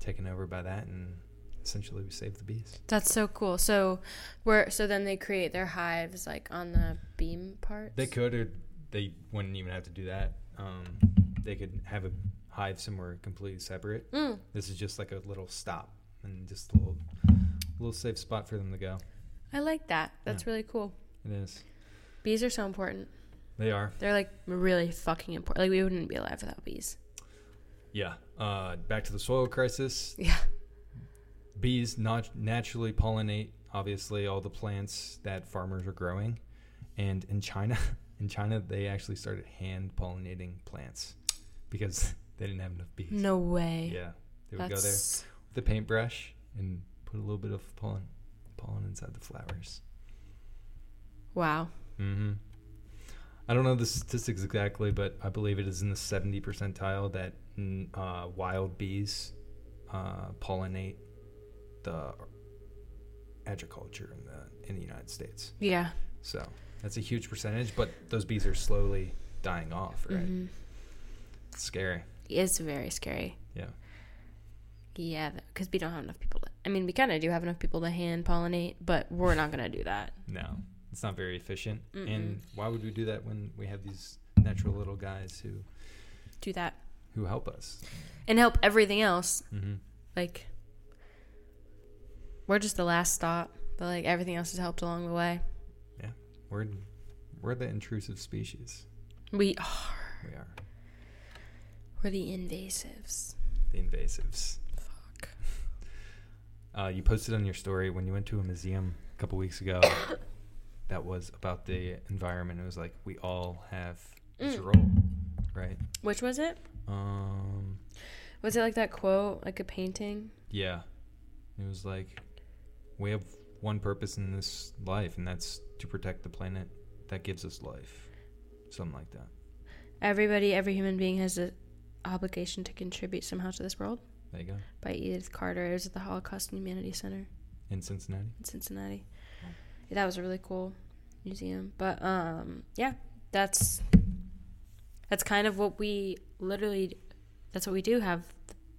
taken over by that, and essentially we save the bees. That's so cool. So, where so then they create their hives like on the beam parts. They could, or they wouldn't even have to do that. Um, they could have a hive somewhere completely separate. Mm. This is just like a little stop and just a little, little safe spot for them to go. I like that. That's really cool. It is. Bees are so important. They are. They're like really fucking important. Like we wouldn't be alive without bees. Yeah. Uh, back to the soil crisis. Yeah. Bees not naturally pollinate, obviously, all the plants that farmers are growing. And in China, [laughs] in China, they actually started hand pollinating plants because they didn't have enough bees. No way. Yeah. They would go there That's with a paintbrush and put a little bit of pollen, pollen inside the flowers. wow. hmm I don't know the statistics exactly, but I believe it is in the 70 percentile that mm, uh, wild bees uh, pollinate the agriculture in the in the United States. Yeah. So that's a huge percentage, but those bees are slowly dying off. Right? hmm It's scary. It's very scary. Yeah. Yeah, because we don't have enough people. To, I mean, we kind of do have enough people to hand pollinate, but we're not gonna do that. No, it's not very efficient. Mm-mm. And why would we do that when we have these natural little guys who Do that who help us? and help everything else. Mm-hmm. Like we're just the last stop, but like everything else has helped along the way. Yeah, we're we're the intrusive species. We are. We are We're the invasives. the invasives. Fuck. [laughs] Uh, you posted on your story when you went to a museum a couple weeks ago. [coughs] that was about the environment. It was like we all have this Mm. role, right? Which was it? Um, Was it like that quote, like a painting? yeah. It was like we have one purpose in this life, and that's to protect the planet that gives us life. Something like that. Everybody, every human being has an obligation to contribute somehow to this world. There you go. By Edith Carter. It was at the Holocaust and Humanity Center In Cincinnati. in Cincinnati. Yeah, that was a really cool museum. But um, yeah, that's that's kind of what we literally. That's what we do have.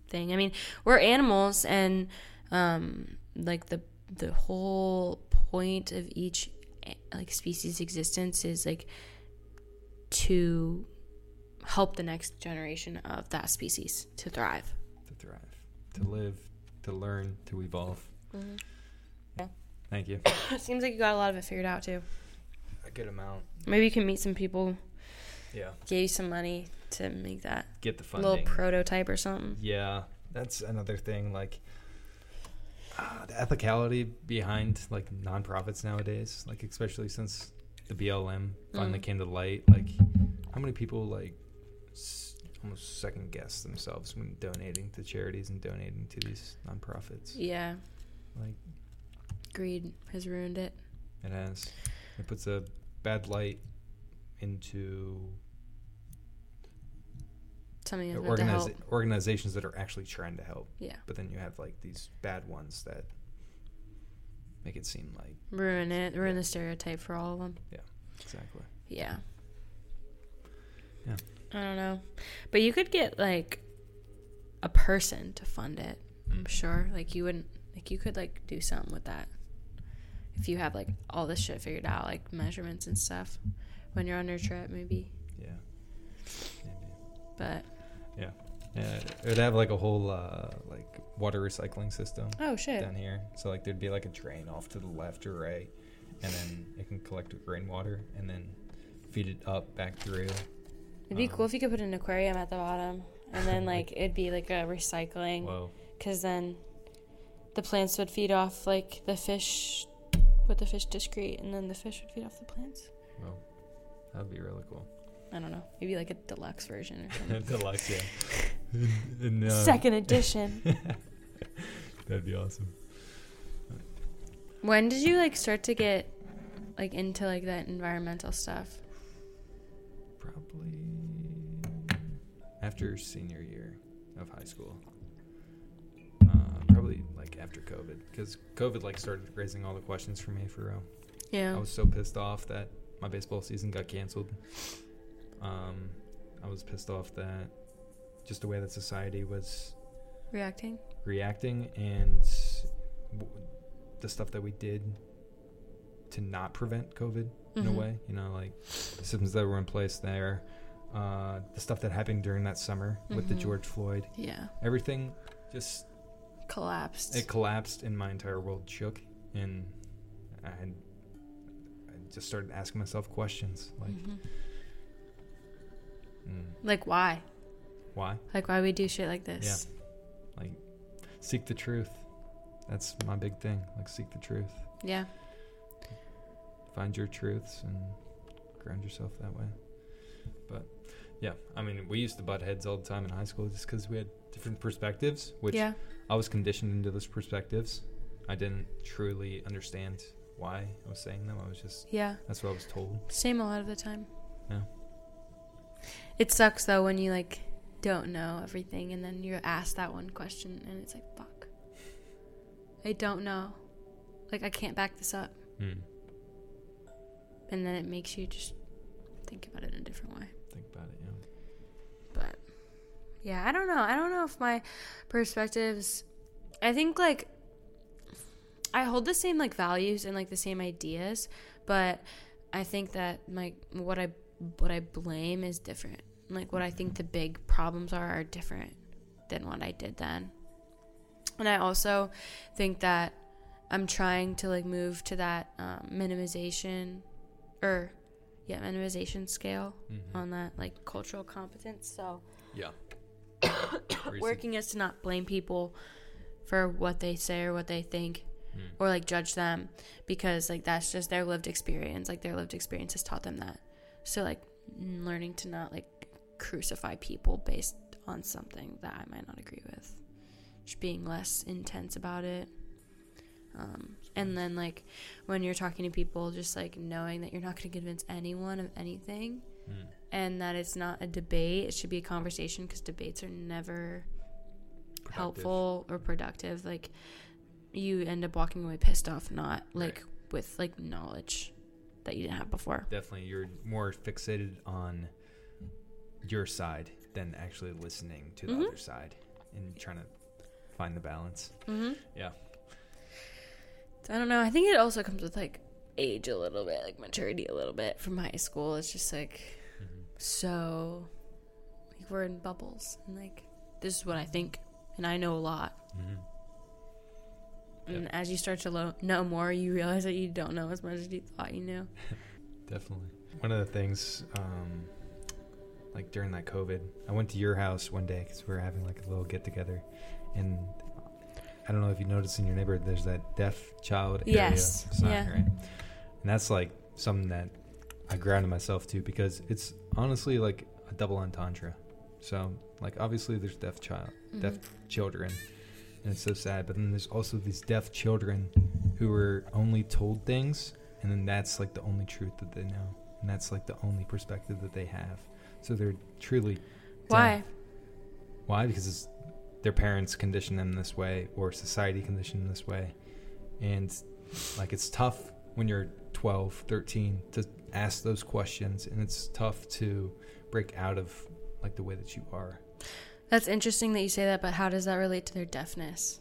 Thing. I mean, we're animals, and um, like the the whole point of each eh, like species existence is like to help the next generation of that species to thrive. To thrive, to live, to learn, to evolve. Yeah. Thank you. [coughs] it seems like you got a lot of it figured out too. A good amount. Maybe you can meet some people, Yeah. give you some money to make that Get the funding. little prototype or something. Yeah, that's another thing. Like uh, the ethicality behind like nonprofits nowadays, like especially since the BLM finally Mm. came to light. Like, how many people like almost second guess themselves when donating to charities and donating to these nonprofits? Yeah, Like, greed has ruined it. it has it puts a bad light into Something that's meant to help. organiza- organizations that are actually trying to help. Yeah, But then you have like these bad ones that make it seem like ruin it. Ruin the stereotype for all of them. Yeah. Exactly. Yeah. Yeah. I don't know, but you could get like a person to fund it. I'm sure. Like you wouldn't. Like you could like do something with that if you have like all this shit figured out, like measurements and stuff. When you're on your trip, maybe. Yeah. Maybe. But Yeah. Yeah, It'd have like a whole uh, like water recycling system oh shit. down here. So like there'd be like a drain off to the left or right, and then it can collect rainwater and then feed it up back through. It'd be Um, cool if you could put an aquarium at the bottom, and then [laughs] like it'd be like a recycling, Whoa. because then the plants would feed off like the fish, with the fish discrete, and then the fish would feed off the plants. Whoa. That'd be really cool. I don't know, maybe like a deluxe version or something. [laughs] Deluxe, yeah. [laughs] And, uh, Second edition. That'd be awesome. when did you like start to get like into like that environmental stuff? Probably after senior year of high school. Uh, probably like after COVID, because COVID like started raising all the questions for me for real. Yeah. I was so pissed off that my baseball season got canceled. Um, I was pissed off that just the way that society was Reacting. reacting and w- the stuff that we did to not prevent COVID in a Mhm. way. You know, like the systems that were in place there, uh, the stuff that happened during that summer with the Mhm. George Floyd, Yeah. everything just Collapsed. it collapsed and my entire world shook and I, had, I just started asking myself questions like Mhm. mm, Like why? why Like why we do shit like this? Yeah. Like seek the truth that's my big thing like seek the truth Yeah. find your truths and ground yourself that way yeah i mean we used to butt heads all the time in high school just because we had different perspectives which yeah. i was conditioned into those perspectives i didn't truly understand why i was saying them i was just Yeah. that's what i was told Same a lot of the time. Yeah. It sucks though when you like don't know everything and then you're asked that one question and it's like fuck. I don't know. Like I can't back this up. mm. And then it makes you just think about it in a different way. Yeah, I don't know. I don't know if my perspectives I think like I hold the same like values and like the same ideas, but I think that my what I what I blame is different. Like what I think the big problems are are different than what I did then. And I also think that I'm trying to like move to that um, minimization or yeah, minimization scale Mhm. on that like cultural competence. So yeah Where you see- working is to not blame people for what they say or what they think Mm. or like judge them because like that's just their lived experience. Like their lived experience has taught them that. So like learning to not like crucify people based on something that i might not agree with. Just being less intense about it. Um, and then like when you're talking to people just like knowing that you're not going to convince anyone of anything Mm. And that it's not a debate it should be a conversation because debates are never Productive. helpful or productive like you end up walking away pissed off not like with like knowledge that you didn't have before definitely you're more fixated on your side than actually listening to the Mhm. other side and trying to find the balance mm-hmm. Yeah. so i don't know i think it also comes with like age a little bit like maturity a little bit from high school it's just like. So like we're in bubbles and like this is what i think and i know a lot Mhm. and as you start to lo- know more you realize that you don't know as much as you thought you knew [laughs] Definitely. One of the things, um, like during that COVID, I went to your house one day because we were having like a little get together, and I don't know if you noticed in your neighborhood, there's that deaf child area Yes, sign, yeah. right? And that's like something that I grounded myself to because it's honestly like a double entendre. So, like, obviously, there's deaf child, deaf Mhm. children, and it's so sad. But then there's also these deaf children who are only told things, and then that's like the only truth that they know, and that's like the only perspective that they have. So they're truly why deaf. Why? Because it's, their parents condition them this way, or society conditioned them this way, and like it's tough when you're 12, 13 to ask those questions, and it's tough to break out of like the way that you are That's interesting that you say that, but how does that relate to their deafness?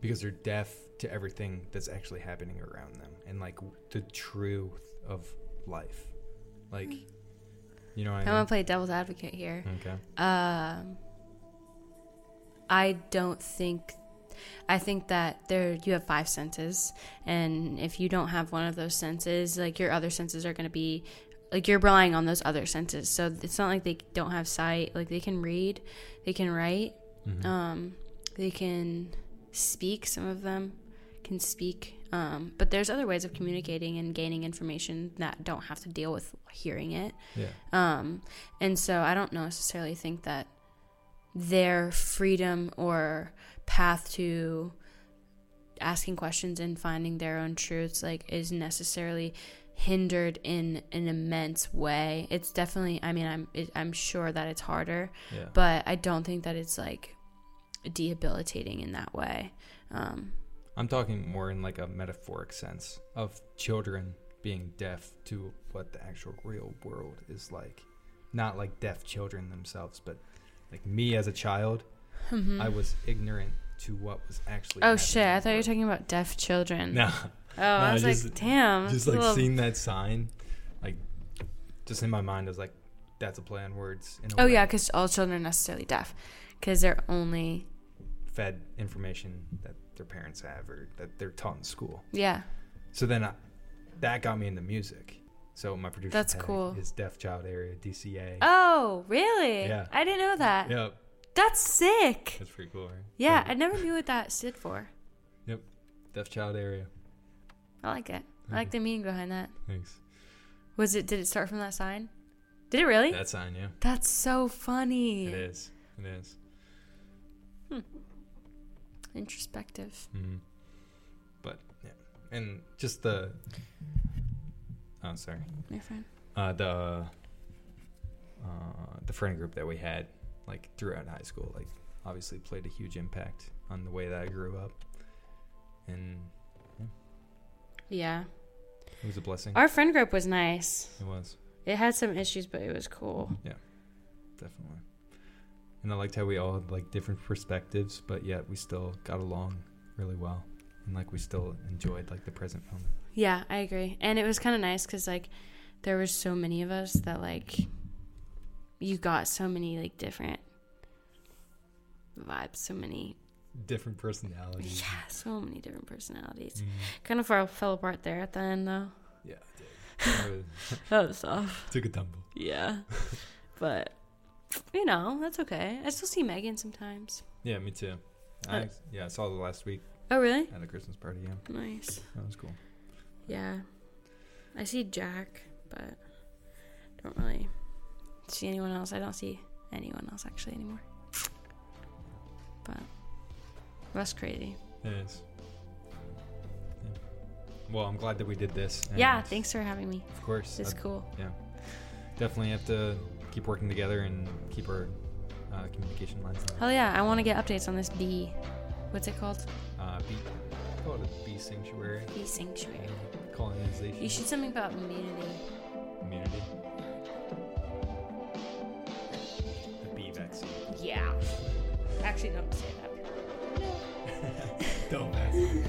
because they're deaf to everything that's actually happening around them and like the truth of life like you know i gonna play devil's advocate here. okay Um, I don't think. I think that there you have five senses, and if you don't have one of those senses, like your other senses are gonna be, like you're relying on those other senses. So it's not like they don't have sight. Like they can read, they can write, Mhm. um, they can speak. Some of them can speak, um, but there's other ways of communicating and gaining information that don't have to deal with hearing it. yeah Um, and so I don't necessarily think that their freedom or path to asking questions and finding their own truths like is necessarily hindered in an immense way. It's definitely I mean I'm it, I'm sure that it's harder, yeah but I don't think that it's like debilitating in that way. Um, i'm talking more in like a metaphoric sense of children being deaf to what the actual real world is like. Not like deaf children themselves, but like me as a child, Mhm. I was ignorant to what was actually. Oh shit! I thought you were talking about deaf children. No, Oh, [laughs] I was just- like, damn. just like little- seeing that sign, like just in my mind, I was like, "That's a play on words." In a Oh way. yeah, because all children are necessarily deaf, because they're only fed information that their parents have or that they're taught in school. yeah. So then I, that got me into music. So my producer That's cool. is Deaf Child Area DCA. Oh really? Yeah. I didn't know that. Yep, That's sick. that's pretty cool, right? Yeah, I never knew what that stood for. Yep, deaf Child Area. I like it. I like the meaning behind that. Thanks. Was it? Did it start from that sign? Did it really? That sign, yeah, That's so funny. it is. It is. Hmm. Introspective. hmm But yeah, and just the. Oh, sorry. My friend. Uh, the uh, the friend group that we had, like throughout high school, like obviously played a huge impact on the way that I grew up, and Yeah. it was a blessing. Our friend group was nice. It was It had some issues, but it was cool. Yeah. Definitely, and I liked how we all had like different perspectives, but yet we still got along really well, and like we still enjoyed like the present moment. Yeah, I agree. And it was kind of nice because like there was so many of us that like you got so many like different vibes, so many Different personalities. yeah, so many different personalities. Mhm. Kind of fell, fell apart there at the end though. Yeah, it did. [laughs] That was tough. took a tumble. Yeah, [laughs] but you know that's okay. I still see Megan sometimes. Yeah, me too. I, yeah, I saw the last week Oh really? at a Christmas party. Yeah, Nice. that was cool. Yeah, I see Jack, but don't really see anyone else. I don't see anyone else actually anymore. But that's crazy. It is. Yeah. Well, I'm glad that we did this. yeah, thanks for having me. Of course, It's cool. Yeah. Definitely have to keep working together and keep our uh, communication lines. on. Hell yeah, I want to get updates on this bee. What's it called? Uh, bee, call it a bee sanctuary. Bee sanctuary. Colonization. You should something about immunity. Community. Yeah. Actually, [laughs] don't say that. Don't vaccine.